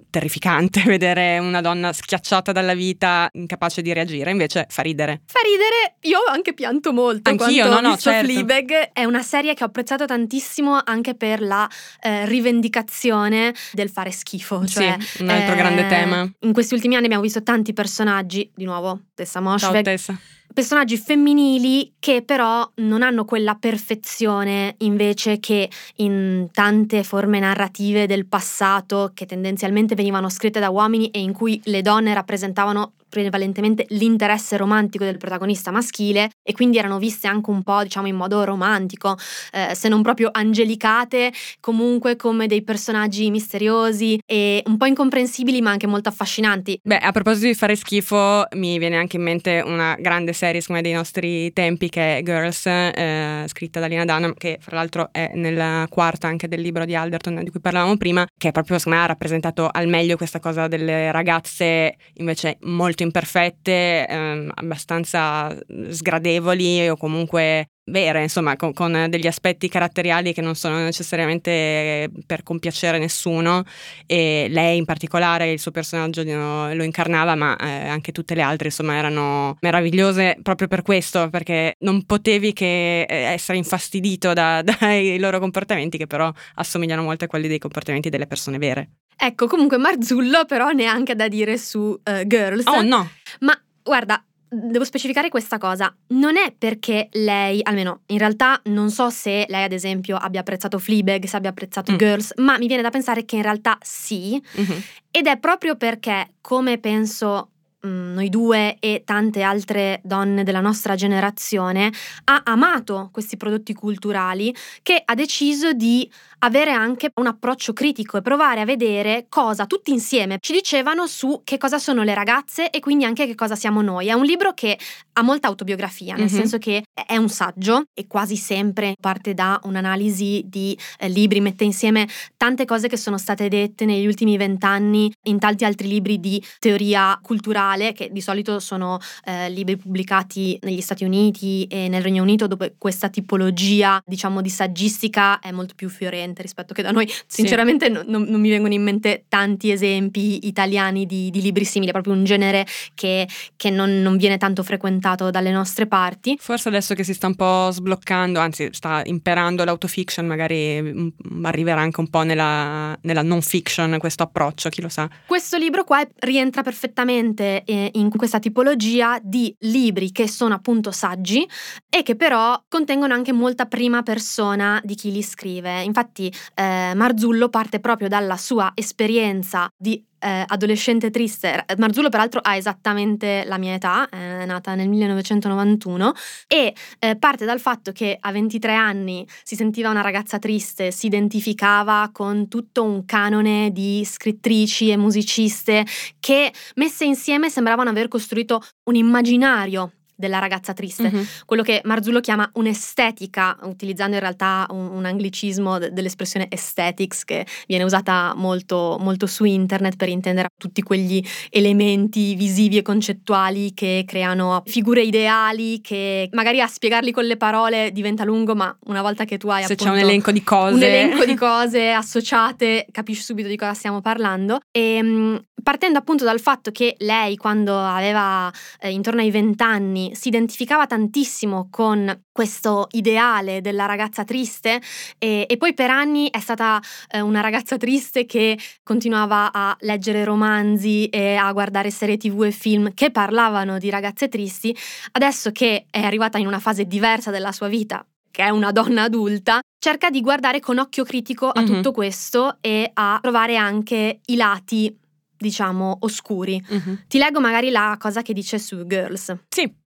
terrificante [laughs] vedere una donna schiacciata dalla vita, incapace di reagire, invece fa ridere. Fa ridere, io anche pianto molto Anch'io, no, no, certo. Fleabag è una serie che ho apprezzato tantissimo anche per la eh, rivendicazione del fare schifo. Cioè, sì, un altro eh, grande tema. In questi ultimi anni abbiamo visto tanti personaggi, di nuovo, Tessa Moshfegh. Ciao Tessa personaggi femminili che però non hanno quella perfezione invece che in tante forme narrative del passato che tendenzialmente venivano scritte da uomini e in cui le donne rappresentavano prevalentemente l'interesse romantico del protagonista maschile e quindi erano viste anche un po' diciamo in modo romantico, eh, se non proprio angelicate, comunque come dei personaggi misteriosi e un po' incomprensibili ma anche molto affascinanti. Beh, a proposito di fare schifo, mi viene anche in mente una grande serie come dei nostri tempi che è Girls, eh, scritta da Lina Dunham, che fra l'altro è nella quarta anche del libro di Alderton di cui parlavamo prima, che proprio secondo me ha rappresentato al meglio questa cosa delle ragazze invece molto imperfette, ehm, abbastanza sgradevoli o comunque vere, insomma, con, con, degli aspetti caratteriali che non sono necessariamente per compiacere nessuno e lei in particolare, il suo personaggio lo incarnava, ma eh, anche tutte le altre, insomma, erano meravigliose proprio per questo, perché non potevi che eh, essere infastidito da, [laughs] dai loro comportamenti che però assomigliano molto a quelli dei comportamenti delle persone vere. Ecco, comunque Marzullo però neanche da dire su uh, Girls. Oh no! Ma guarda, devo specificare questa cosa. Non è perché lei, almeno in realtà non so se lei ad esempio abbia apprezzato Fleabag, se abbia apprezzato mm. Girls, ma mi viene da pensare che in realtà sì. Mm-hmm. Ed è proprio perché, come penso noi due e tante altre donne della nostra generazione, ha amato questi prodotti culturali che ha deciso di avere anche un approccio critico e provare a vedere cosa tutti insieme ci dicevano su che cosa sono le ragazze e quindi anche che cosa siamo noi. È un libro che ha molta autobiografia, nel mm-hmm. senso che è un saggio e quasi sempre parte da un'analisi di eh, libri, mette insieme tante cose che sono state dette negli ultimi vent'anni in tanti altri libri di teoria culturale, che di solito sono eh, libri pubblicati negli Stati Uniti e nel Regno Unito, dove questa tipologia, diciamo, di saggistica è molto più fiorente rispetto che da noi. Sinceramente sì. no, non, non, mi vengono in mente tanti esempi italiani di, di libri simili, è proprio un genere che, che non, non, viene tanto frequentato dalle nostre parti. Forse adesso che si sta un po' sbloccando, anzi sta imperando l'autofiction, magari mm, arriverà anche un po' nella, nella non fiction questo approccio, chi lo sa. Questo libro qua rientra perfettamente eh, in questa tipologia di libri che sono appunto saggi e che però contengono anche molta prima persona di chi li scrive. Infatti eh, Marzullo parte proprio dalla sua esperienza di eh, adolescente triste. Marzullo peraltro ha esattamente la mia età, è nata nel 1991 e eh, parte dal fatto che a 23 anni si sentiva una ragazza triste, si identificava con tutto un canone di scrittrici e musiciste che messe insieme sembravano aver costruito un immaginario della ragazza triste, mm-hmm. quello che Marzullo chiama un'estetica, utilizzando in realtà un, un anglicismo de- dell'espressione aesthetics che viene usata molto, molto su internet per intendere tutti quegli elementi visivi e concettuali che creano figure ideali che magari a spiegarli con le parole diventa lungo, ma una volta che tu hai Se appunto c'è un elenco di cose, un elenco di cose associate, capisci subito di cosa stiamo parlando. E ehm, partendo appunto dal fatto che lei quando aveva eh, intorno ai vent'anni si identificava tantissimo con questo ideale della ragazza triste e, e poi per anni è stata eh, una ragazza triste che continuava a leggere romanzi e a guardare serie tv e film che parlavano di ragazze tristi, adesso che è arrivata in una fase diversa della sua vita, che è una donna adulta, cerca di guardare con occhio critico a mm-hmm. tutto questo e a trovare anche i lati diciamo oscuri. Mm-hmm. Ti leggo magari la cosa che dice su Girls. Sì.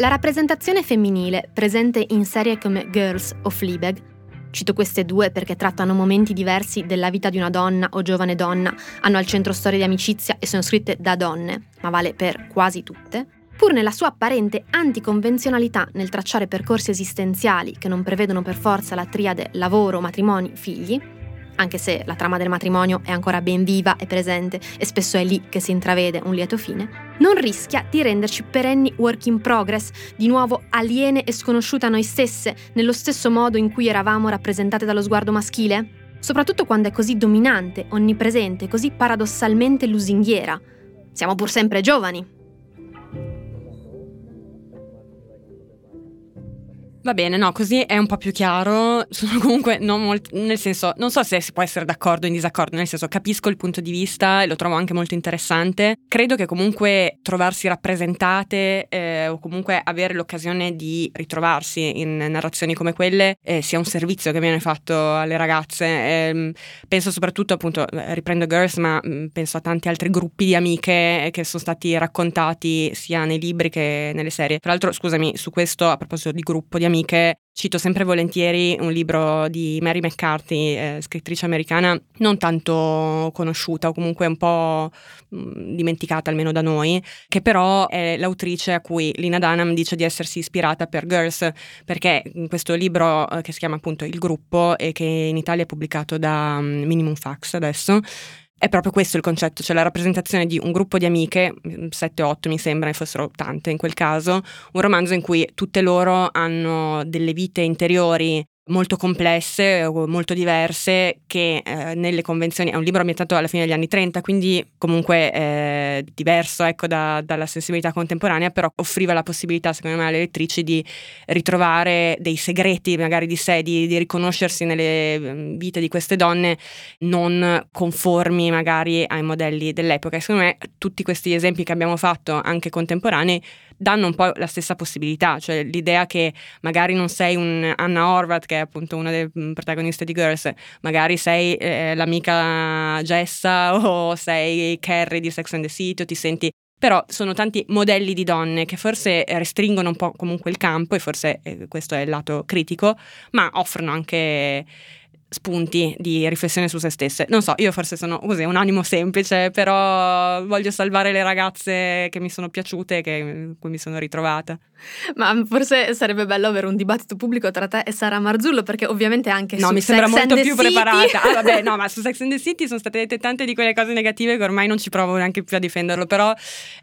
La rappresentazione femminile presente in serie come Girls o Fleabag Cito queste due perché trattano momenti diversi della vita di una donna o giovane donna, hanno al centro storie di amicizia e sono scritte da donne, ma vale per quasi tutte. Pur nella sua apparente anticonvenzionalità nel tracciare percorsi esistenziali che non prevedono per forza la triade lavoro, matrimoni, figli, anche se la trama del matrimonio è ancora ben viva e presente e spesso è lì che si intravede un lieto fine, non rischia di renderci perenni work in progress, di nuovo aliene e sconosciute a noi stesse, nello stesso modo in cui eravamo rappresentate dallo sguardo maschile? Soprattutto quando è così dominante, onnipresente, così paradossalmente lusinghiera. Siamo pur sempre giovani, Va bene, no, così è un po' più chiaro. [laughs] Sono comunque non molto. Nel senso, non so se si può essere d'accordo o in disaccordo, nel senso, capisco il punto di vista e lo trovo anche molto interessante. Credo che comunque trovarsi rappresentate eh, o comunque avere l'occasione di ritrovarsi in narrazioni come quelle eh, sia un servizio che viene fatto alle ragazze. Eh, penso soprattutto, appunto, riprendo Girls, ma mm, penso a tanti altri gruppi di amiche che sono stati raccontati sia nei libri che nelle serie. Tra l'altro, scusami, su questo, a proposito di gruppo di amiche, cito sempre volentieri un libro di Mary McCarthy, eh, scrittrice americana non tanto conosciuta o comunque un po' mm, dimenticata almeno da noi, che però è l'autrice a cui Lina Dunham dice di essersi ispirata per Girls, perché in questo libro eh, che si chiama appunto Il gruppo e che in Italia è pubblicato da um, Minimum Fax adesso, è proprio questo il concetto, cioè la rappresentazione di un gruppo di amiche, 7-8 mi sembra, e fossero tante in quel caso, un romanzo in cui tutte loro hanno delle vite interiori molto complesse, molto diverse, che eh, nelle convenzioni, è un libro ambientato alla fine degli anni 30, quindi comunque eh, diverso ecco, da, dalla sensibilità contemporanea, però offriva la possibilità, secondo me, alle lettrici di ritrovare dei segreti magari di sé, di, di riconoscersi nelle mm, vite di queste donne non conformi magari ai modelli dell'epoca. E secondo me tutti questi esempi che abbiamo fatto, anche contemporanei, danno un po' la stessa possibilità, cioè l'idea che magari non sei un Anna Horvath, che è appunto una delle mm, protagoniste di Girls, magari sei eh, l'amica Jessa [laughs] o sei Carrie di Sex and the City o ti senti però sono tanti modelli di donne che forse restringono un po' comunque il campo e forse eh, questo è il lato critico, ma offrono anche spunti di riflessione su se stesse. Non so, io forse sono così, un animo semplice, però voglio salvare le ragazze che mi sono piaciute e che, cui mi sono ritrovata. Ma forse sarebbe bello avere un dibattito pubblico tra te e Sara Marzullo, perché ovviamente anche no, su mi Sex sembra molto più City... preparata. Ah, vabbè, no, ma su [laughs] Sex and the City sono state dette tante di quelle cose negative che ormai non ci provo neanche più a difenderlo, però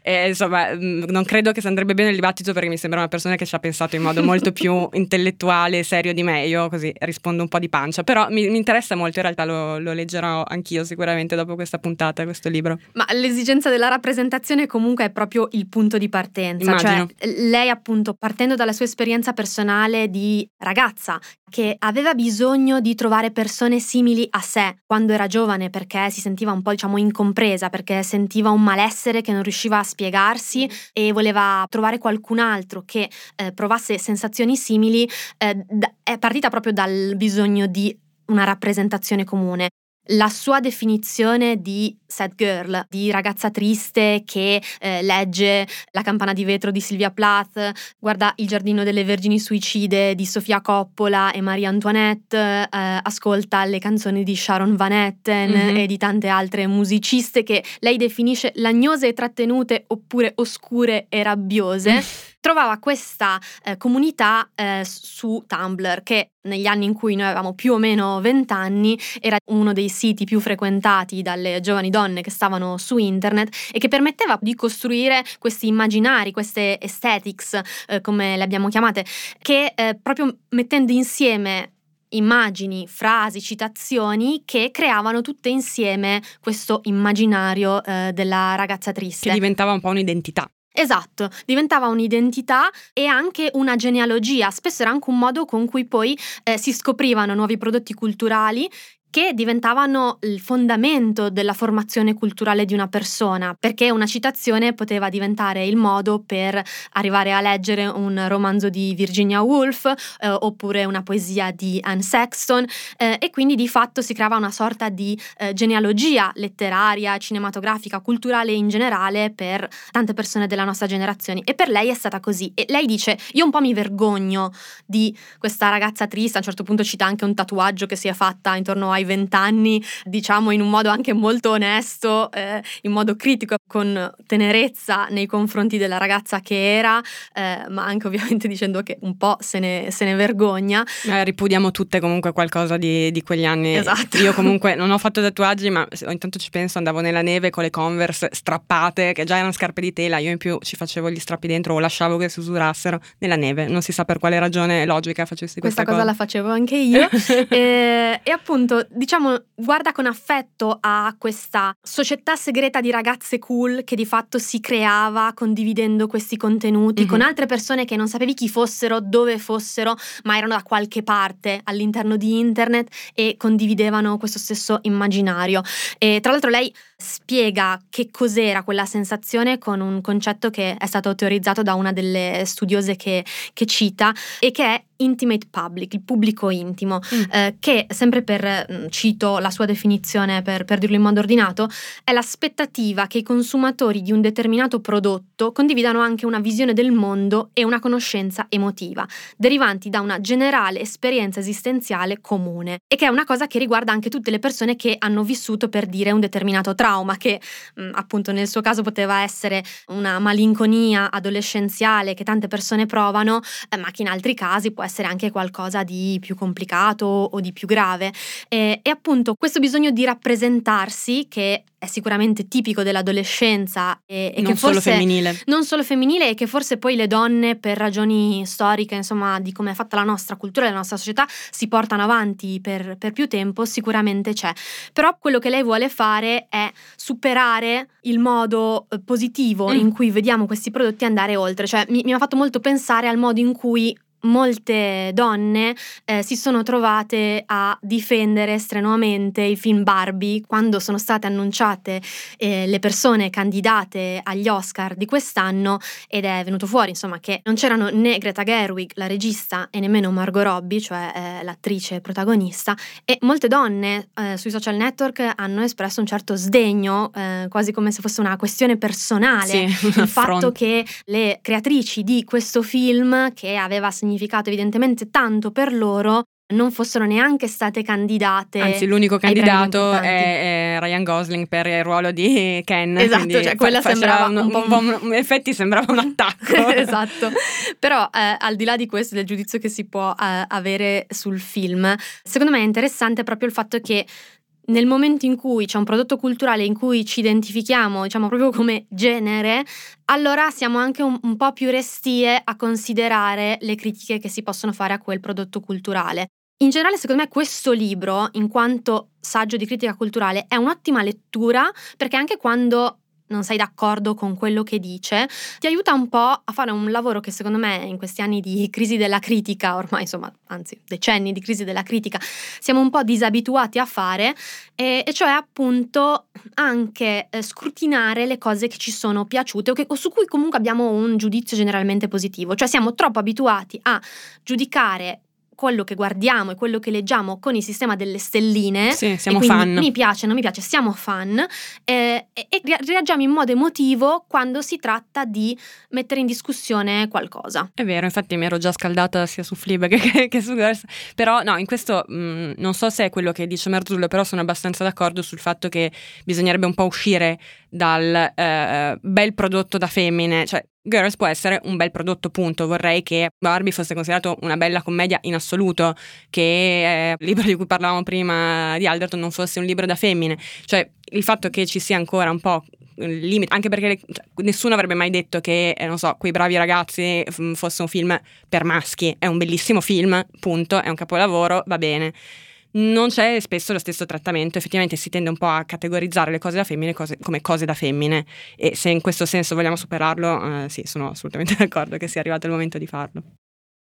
eh, insomma, mm, non credo che andrebbe bene il dibattito perché mi sembra una persona che ci ha pensato in modo molto più [laughs] intellettuale e serio di me. Io così rispondo un po' di pancia, però mi, mi interessa molto, in realtà lo, lo, leggerò anch'io sicuramente dopo questa puntata, questo libro. Ma l'esigenza della rappresentazione comunque è proprio il punto di partenza, cioè, Immagino. cioè lei appunto partendo dalla sua esperienza personale di ragazza che aveva bisogno di trovare persone simili a sé quando era giovane perché si sentiva un po' diciamo incompresa, perché sentiva un malessere che non riusciva a spiegarsi e voleva trovare qualcun altro che eh, provasse sensazioni simili, eh, è partita proprio dal bisogno di una rappresentazione comune la sua definizione di sad girl, di ragazza triste che eh, legge La campana di vetro di Silvia Plath, guarda Il giardino delle vergini suicide di Sofia Coppola e Maria Antoinette, eh, ascolta le canzoni di Sharon Van Etten mm-hmm. e di tante altre musiciste che lei definisce lagnose e trattenute oppure oscure e rabbiose. Trovava questa eh, comunità eh, su Tumblr che negli anni in cui noi avevamo più o meno 20 anni era uno dei siti più frequentati dalle giovani donne che stavano su internet e che permetteva di costruire questi immaginari, queste aesthetics eh, come le abbiamo chiamate, che eh, proprio mettendo insieme immagini, frasi, citazioni che creavano tutte insieme questo immaginario eh, della ragazza triste. Che diventava un po' un'identità. Esatto, diventava un'identità e anche una genealogia, spesso era anche un modo con cui poi eh, si scoprivano nuovi prodotti culturali che diventavano il fondamento della formazione culturale di una persona, perché una citazione poteva diventare il modo per arrivare a leggere un romanzo di Virginia Woolf eh, oppure una poesia di Anne Sexton eh, e quindi di fatto si creava una sorta di eh, genealogia letteraria, cinematografica, culturale in generale per tante persone della nostra generazione. E per lei è stata così. E lei dice io un po' mi vergogno di questa ragazza triste, a un certo punto cita anche un tatuaggio che si è fatta intorno a ai vent'anni, diciamo in un modo anche molto onesto, eh, in modo critico, con tenerezza nei confronti della ragazza che era, eh, ma anche ovviamente dicendo che un po' se ne, se ne vergogna. Eh, ripudiamo tutte comunque qualcosa di, di, quegli anni. Esatto. Io comunque non ho fatto tatuaggi, ma ogni tanto ci penso, andavo nella neve con le Converse strappate, che già erano scarpe di tela, io in più ci facevo gli strappi dentro o lasciavo che si usurassero nella neve. Non si sa per quale ragione logica facessi questa, questa cosa. cosa la facevo anche io. [laughs] e, e appunto diciamo, guarda con affetto a questa società segreta di ragazze cool che di fatto si creava condividendo questi contenuti mm-hmm. con altre persone che non sapevi chi fossero, dove fossero, ma erano da qualche parte all'interno di internet e condividevano questo stesso immaginario. E tra l'altro lei spiega che cos'era quella sensazione con un concetto che è stato teorizzato da una delle studiose che, che cita e che è intimate public, il pubblico intimo, mm. eh, che sempre per, mm, cito la sua definizione per, per, dirlo in modo ordinato, è l'aspettativa che i consumatori di un determinato prodotto condividano anche una visione del mondo e una conoscenza emotiva, derivanti da una generale esperienza esistenziale comune, e che è una cosa che riguarda anche tutte le persone che hanno vissuto per dire un determinato trauma, che mh, mm, appunto nel suo caso poteva essere una malinconia adolescenziale che tante persone provano, eh, ma che in altri casi può essere anche qualcosa di più complicato o di più grave. E, e appunto questo bisogno di rappresentarsi, che è sicuramente tipico dell'adolescenza e, e non che forse solo femminile. non solo femminile e che forse poi le donne per ragioni storiche insomma di come è fatta la nostra cultura e la nostra società si portano avanti per, per, più tempo sicuramente c'è però quello che lei vuole fare è superare il modo eh, positivo mm. in cui vediamo questi prodotti andare oltre cioè mi, mi ha fatto molto pensare al modo in cui molte donne eh, si sono trovate a difendere strenuamente il film Barbie quando sono state annunciate eh, le persone candidate agli Oscar di quest'anno ed è venuto fuori insomma che non c'erano né Greta Gerwig, la regista, e nemmeno Margot Robbie, cioè eh, l'attrice protagonista e molte donne eh, sui social network hanno espresso un certo sdegno, eh, quasi come se fosse una questione personale, sì, [laughs] il fatto che le creatrici di questo film che aveva segnato significato evidentemente tanto per loro non fossero neanche state candidate. Anzi, l'unico candidato è, è, Ryan Gosling per il ruolo di Ken. Esatto, cioè quella sembrava un, un, po'. Un, in effetti sembrava un attacco. [laughs] esatto. Però eh, al di là di questo, del giudizio che si può eh, avere sul film, secondo me è interessante proprio il fatto che nel momento in cui c'è un prodotto culturale in cui ci identifichiamo, diciamo proprio come genere, allora siamo anche un, un, po' più restie a considerare le critiche che si possono fare a quel prodotto culturale. In generale, secondo me, questo libro, in quanto saggio di critica culturale, è un'ottima lettura perché anche quando non sei d'accordo con quello che dice, ti aiuta un po' a fare un lavoro che secondo me in questi anni di crisi della critica, ormai insomma, anzi decenni di crisi della critica, siamo un po' disabituati a fare, e, e cioè appunto anche eh, scrutinare le cose che ci sono piaciute o, che, o su cui comunque abbiamo un giudizio generalmente positivo, cioè siamo troppo abituati a giudicare quello che guardiamo e quello che leggiamo con il sistema delle stelline. Sì, siamo fan. Mi piace, non mi piace, siamo fan. eh, e, e reagiamo in modo emotivo quando si tratta di mettere in discussione qualcosa. È vero, infatti mi ero già scaldata sia su Fleabag [laughs] che, che su Girls, però no, in questo mh, non so se è quello che dice Marzullo, però sono abbastanza d'accordo sul fatto che bisognerebbe un po' uscire dal eh, bel prodotto da femmine, cioè Girls può essere un bel prodotto, punto. Vorrei che Barbie fosse considerato una bella commedia in assoluto, che eh, il libro di cui parlavamo prima di Alderton non fosse un libro da femmine. Cioè, il fatto che ci sia ancora un po' il limite, anche perché cioè, nessuno avrebbe mai detto che, eh, non so, quei bravi ragazzi f- fosse un film per maschi. È un bellissimo film, punto, è un capolavoro, va bene. Non c'è spesso lo stesso trattamento, effettivamente si tende un po' a categorizzare le cose da femmine cose- come cose da femmine e se in questo senso vogliamo superarlo, eh, sì, sono assolutamente [laughs] d'accordo che sia arrivato il momento di farlo.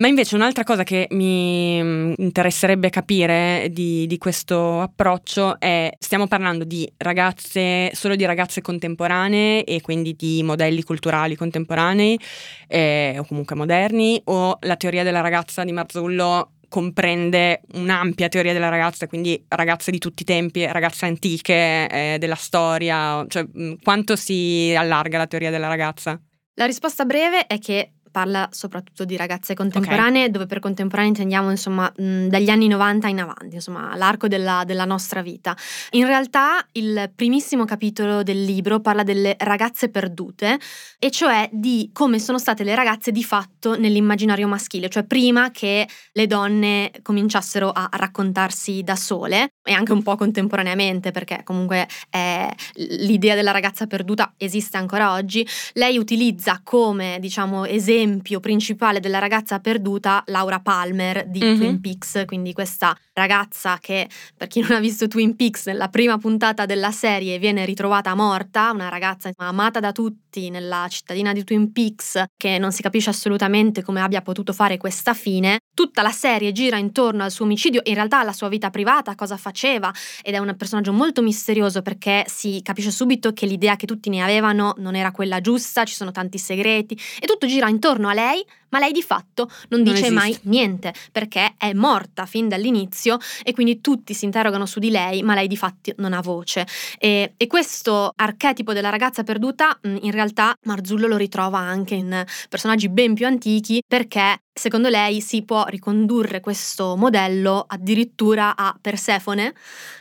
Ma invece un'altra cosa che mi mm, interesserebbe capire di, di questo approccio è, stiamo parlando di ragazze, solo di ragazze contemporanee e quindi di modelli culturali contemporanei eh, o comunque moderni o la teoria della ragazza di Marzullo comprende un'ampia teoria della ragazza, quindi ragazze di tutti i tempi, ragazze antiche eh, della storia, cioè mh, quanto si allarga la teoria della ragazza? La risposta breve è che parla soprattutto di ragazze contemporanee, dove per contemporanee intendiamo insomma mh, dagli anni 90 in avanti, insomma l'arco della, della nostra vita. In realtà il primissimo capitolo del libro parla delle ragazze perdute, e cioè di come sono state le ragazze di fatto nell'immaginario maschile, cioè prima che le donne cominciassero a raccontarsi da sole e anche un po' contemporaneamente, perché comunque eh, l'idea della ragazza perduta esiste ancora oggi. Lei utilizza come diciamo esempio principale della ragazza perduta Laura Palmer di Mhm. Twin Peaks, quindi questa ragazza che per chi non ha visto Twin Peaks nella prima puntata della serie viene ritrovata morta, una ragazza amata da tutti nella cittadina di Twin Peaks che non si capisce assolutamente come abbia potuto fare questa fine. Tutta la serie gira intorno al suo omicidio, in realtà alla sua vita privata, cosa faceva ed è un personaggio molto misterioso perché si capisce subito che l'idea che tutti ne avevano non era quella giusta, ci sono tanti segreti e tutto gira intorno a lei, ma lei di fatto non Non dice esiste. mai niente perché è morta fin dall'inizio e quindi tutti si interrogano su di lei, ma lei di fatto non ha voce. E, e questo archetipo della ragazza perduta in realtà Marzullo lo ritrova anche in personaggi ben più antichi perché secondo lei si può ricondurre questo modello addirittura a Persefone,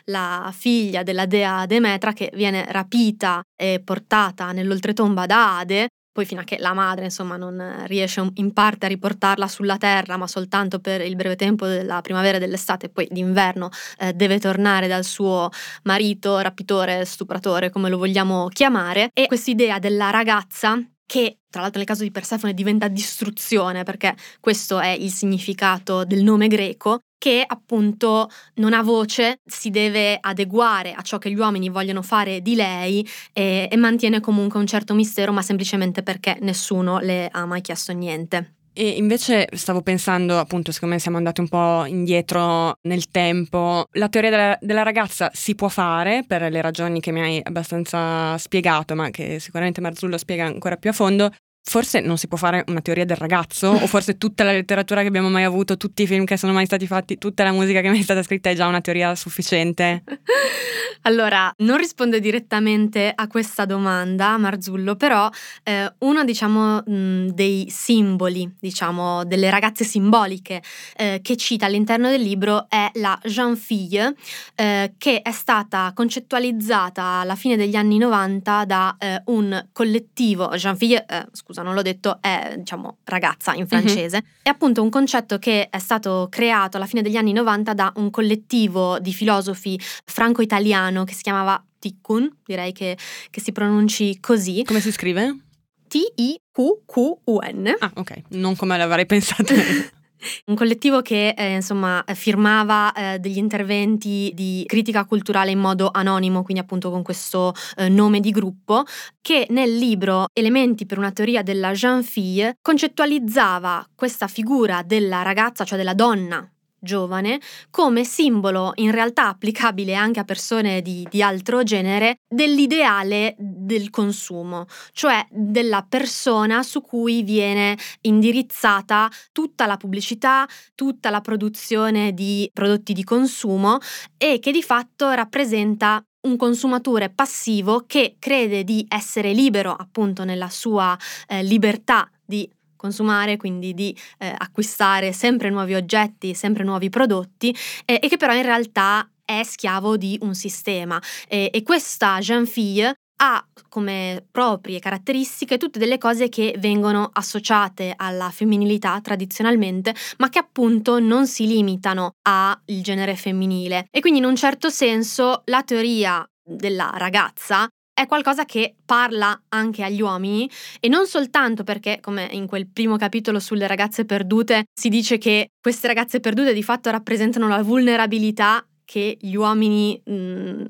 la figlia della dea Demetra che viene rapita e portata nell'oltretomba da Ade poi fino a che la madre insomma non riesce in parte a riportarla sulla terra ma soltanto per il breve tempo della primavera e dell'estate e poi d'inverno eh, deve tornare dal suo marito rapitore, stupratore come lo vogliamo chiamare. E quest'idea della ragazza che tra l'altro nel caso di Persefone diventa distruzione perché questo è il significato del nome greco che appunto non ha voce, si deve adeguare a ciò che gli uomini vogliono fare di lei e, e mantiene comunque un certo mistero, ma semplicemente perché nessuno le ha mai chiesto niente. E invece stavo pensando, appunto, siccome siamo andati un po' indietro nel tempo, la teoria della, della ragazza si può fare per le ragioni che mi hai abbastanza spiegato, ma che sicuramente Marzullo spiega ancora più a fondo. Forse non si può fare una teoria del ragazzo, o forse tutta la letteratura che abbiamo mai avuto, tutti i film che sono mai stati fatti, tutta la musica che è stata scritta è già una teoria sufficiente. [laughs] Allora, non risponde direttamente a questa domanda Marzullo, però eh, uno diciamo mh, dei simboli, diciamo delle ragazze simboliche eh, che cita all'interno del libro è la jeune fille, eh, che è stata concettualizzata alla fine degli anni 90 da eh, un collettivo, jeune fille, eh, scusa non l'ho detto, è diciamo ragazza in francese, è appunto un concetto che è stato creato alla fine degli anni 90 da un collettivo di filosofi franco-italiano che si chiamava Tikkun, direi che, che si pronunci così, Come si scrive? T-I-Q-Q-U-N. Ah, ok, non come l'avrei pensato. [laughs] Un collettivo che eh, insomma firmava eh, degli interventi di critica culturale in modo anonimo, quindi appunto con questo eh, nome di gruppo, che nel libro Elementi per una teoria della jeune fille concettualizzava questa figura della ragazza, cioè della donna giovane come simbolo in realtà applicabile anche a persone di, di, altro genere dell'ideale del consumo, cioè della persona su cui viene indirizzata tutta la pubblicità, tutta la produzione di prodotti di consumo e che di fatto rappresenta un consumatore passivo che crede di essere libero appunto nella sua eh, libertà di consumare, quindi di eh, acquistare sempre nuovi oggetti, sempre nuovi prodotti eh, e che però in realtà è schiavo di un sistema. e questa Jean Fille ha come proprie caratteristiche tutte delle cose che vengono associate alla femminilità tradizionalmente, ma che appunto non si limitano al genere femminile. E quindi in un certo senso la teoria della ragazza è qualcosa che parla anche agli uomini e non soltanto perché, come in quel primo capitolo sulle ragazze perdute, si dice che queste ragazze perdute di fatto rappresentano la vulnerabilità che gli uomini mh,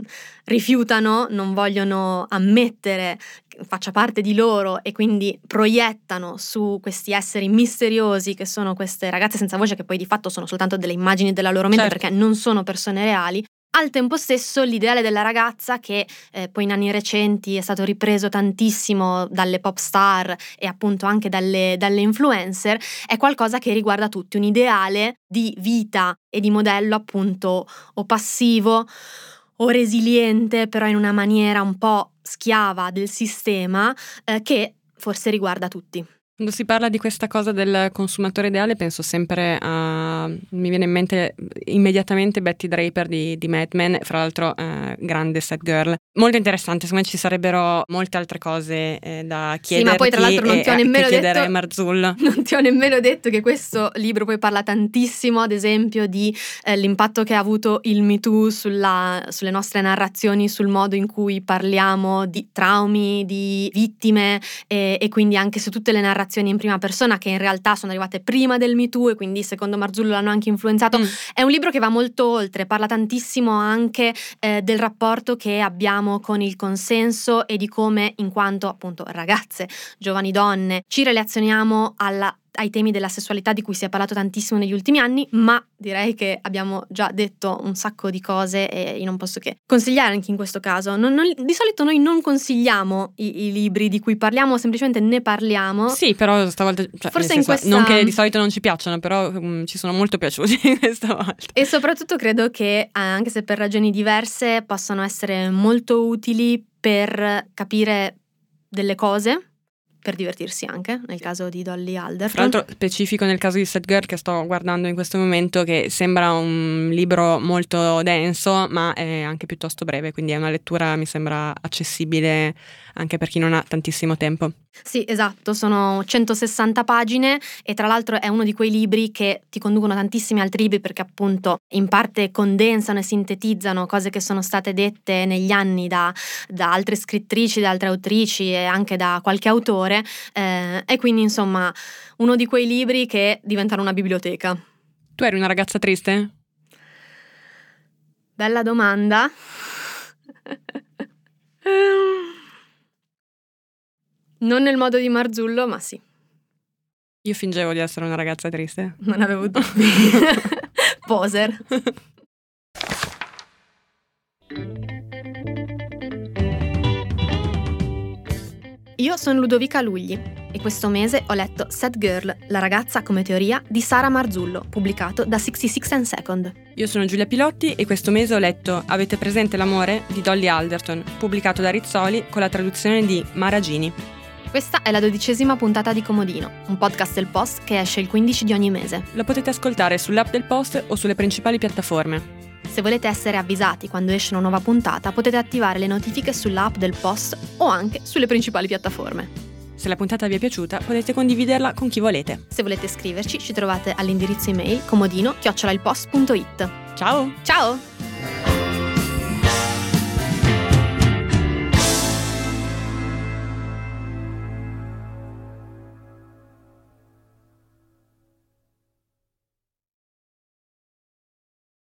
rifiutano, non vogliono ammettere faccia parte di loro e quindi proiettano su questi esseri misteriosi che sono queste ragazze senza voce che poi di fatto sono soltanto delle immagini della loro mente certo. perché non sono persone reali, al tempo stesso l'ideale della ragazza che eh, poi in anni recenti è stato ripreso tantissimo dalle pop star e appunto anche dalle, dalle influencer è qualcosa che riguarda tutti, un ideale di vita e di modello appunto o passivo o resiliente però in una maniera un po' schiava del sistema eh, che forse riguarda tutti. Quando si parla di questa cosa del consumatore ideale penso sempre a... mi viene in mente immediatamente Betty Draper di, di Mad Men, fra l'altro eh, grande set girl. Molto interessante, secondo me ci sarebbero molte altre cose eh, da chiederti Sì, ma poi tra l'altro non ti ho nemmeno detto... Marzullo. [laughs] Non ti ho nemmeno detto che questo libro poi parla tantissimo, ad esempio, di eh, l'impatto che ha avuto il Me Too sulla, sulle nostre narrazioni, sul modo in cui parliamo di traumi, di vittime e, e quindi anche su tutte le narrazioni narrazioni in prima persona che in realtà sono arrivate prima del Me Too e quindi secondo Marzullo l'hanno anche influenzato. Mm. È un libro che va molto oltre, parla tantissimo anche eh, del rapporto che abbiamo con il consenso e di come in quanto appunto ragazze, giovani donne, ci relazioniamo alla ai temi della sessualità di cui si è parlato tantissimo negli ultimi anni, ma direi che abbiamo già detto un sacco di cose e io non posso che consigliare anche in questo caso. Non, non, di solito noi non consigliamo i, i, libri di cui parliamo, semplicemente ne parliamo. Sì, però stavolta... Cioè, Forse in questa... Non che di solito non ci piacciono, però um, ci sono molto piaciuti [laughs] questa volta. E soprattutto credo che, eh, anche se per ragioni diverse, possano essere molto utili per capire delle cose per divertirsi anche, nel caso di Dolly Alder. Tra l'altro specifico nel caso di Set Girl che sto guardando in questo momento che sembra un libro molto denso ma è anche piuttosto breve, quindi è una lettura mi sembra accessibile anche per chi non ha tantissimo tempo. Sì, esatto, sono 160 pagine e tra l'altro è uno di quei libri che ti conducono tantissimi altri libri perché appunto in parte condensano e sintetizzano cose che sono state dette negli anni da, da altre scrittrici, da altre autrici e anche da qualche autore eh, e quindi insomma uno di quei libri che diventano una biblioteca. Tu eri una ragazza triste? Bella domanda. [laughs] Non nel modo di Marzullo, ma sì. Io fingevo di essere una ragazza triste. Non avevo [laughs] dubbi. [laughs] Poser. Io sono Ludovica Lugli e questo mese ho letto Sad Girl, la ragazza come teoria di Sara Marzullo, pubblicato da 66 and Second. Io sono Giulia Pilotti e questo mese ho letto Avete presente l'amore di Dolly Alderton, pubblicato da Rizzoli con la traduzione di Mara Gini. Questa è la dodicesima puntata di Comodino, un podcast del Post che esce il 15 di ogni mese. Lo potete ascoltare sull'app del Post o sulle principali piattaforme. Se volete essere avvisati quando esce una nuova puntata, potete attivare le notifiche sull'app del Post o anche sulle principali piattaforme. Se la puntata vi è piaciuta, potete condividerla con chi volete. Se volete scriverci, ci trovate all'indirizzo email comodino-ilpost.it. Ciao! Ciao!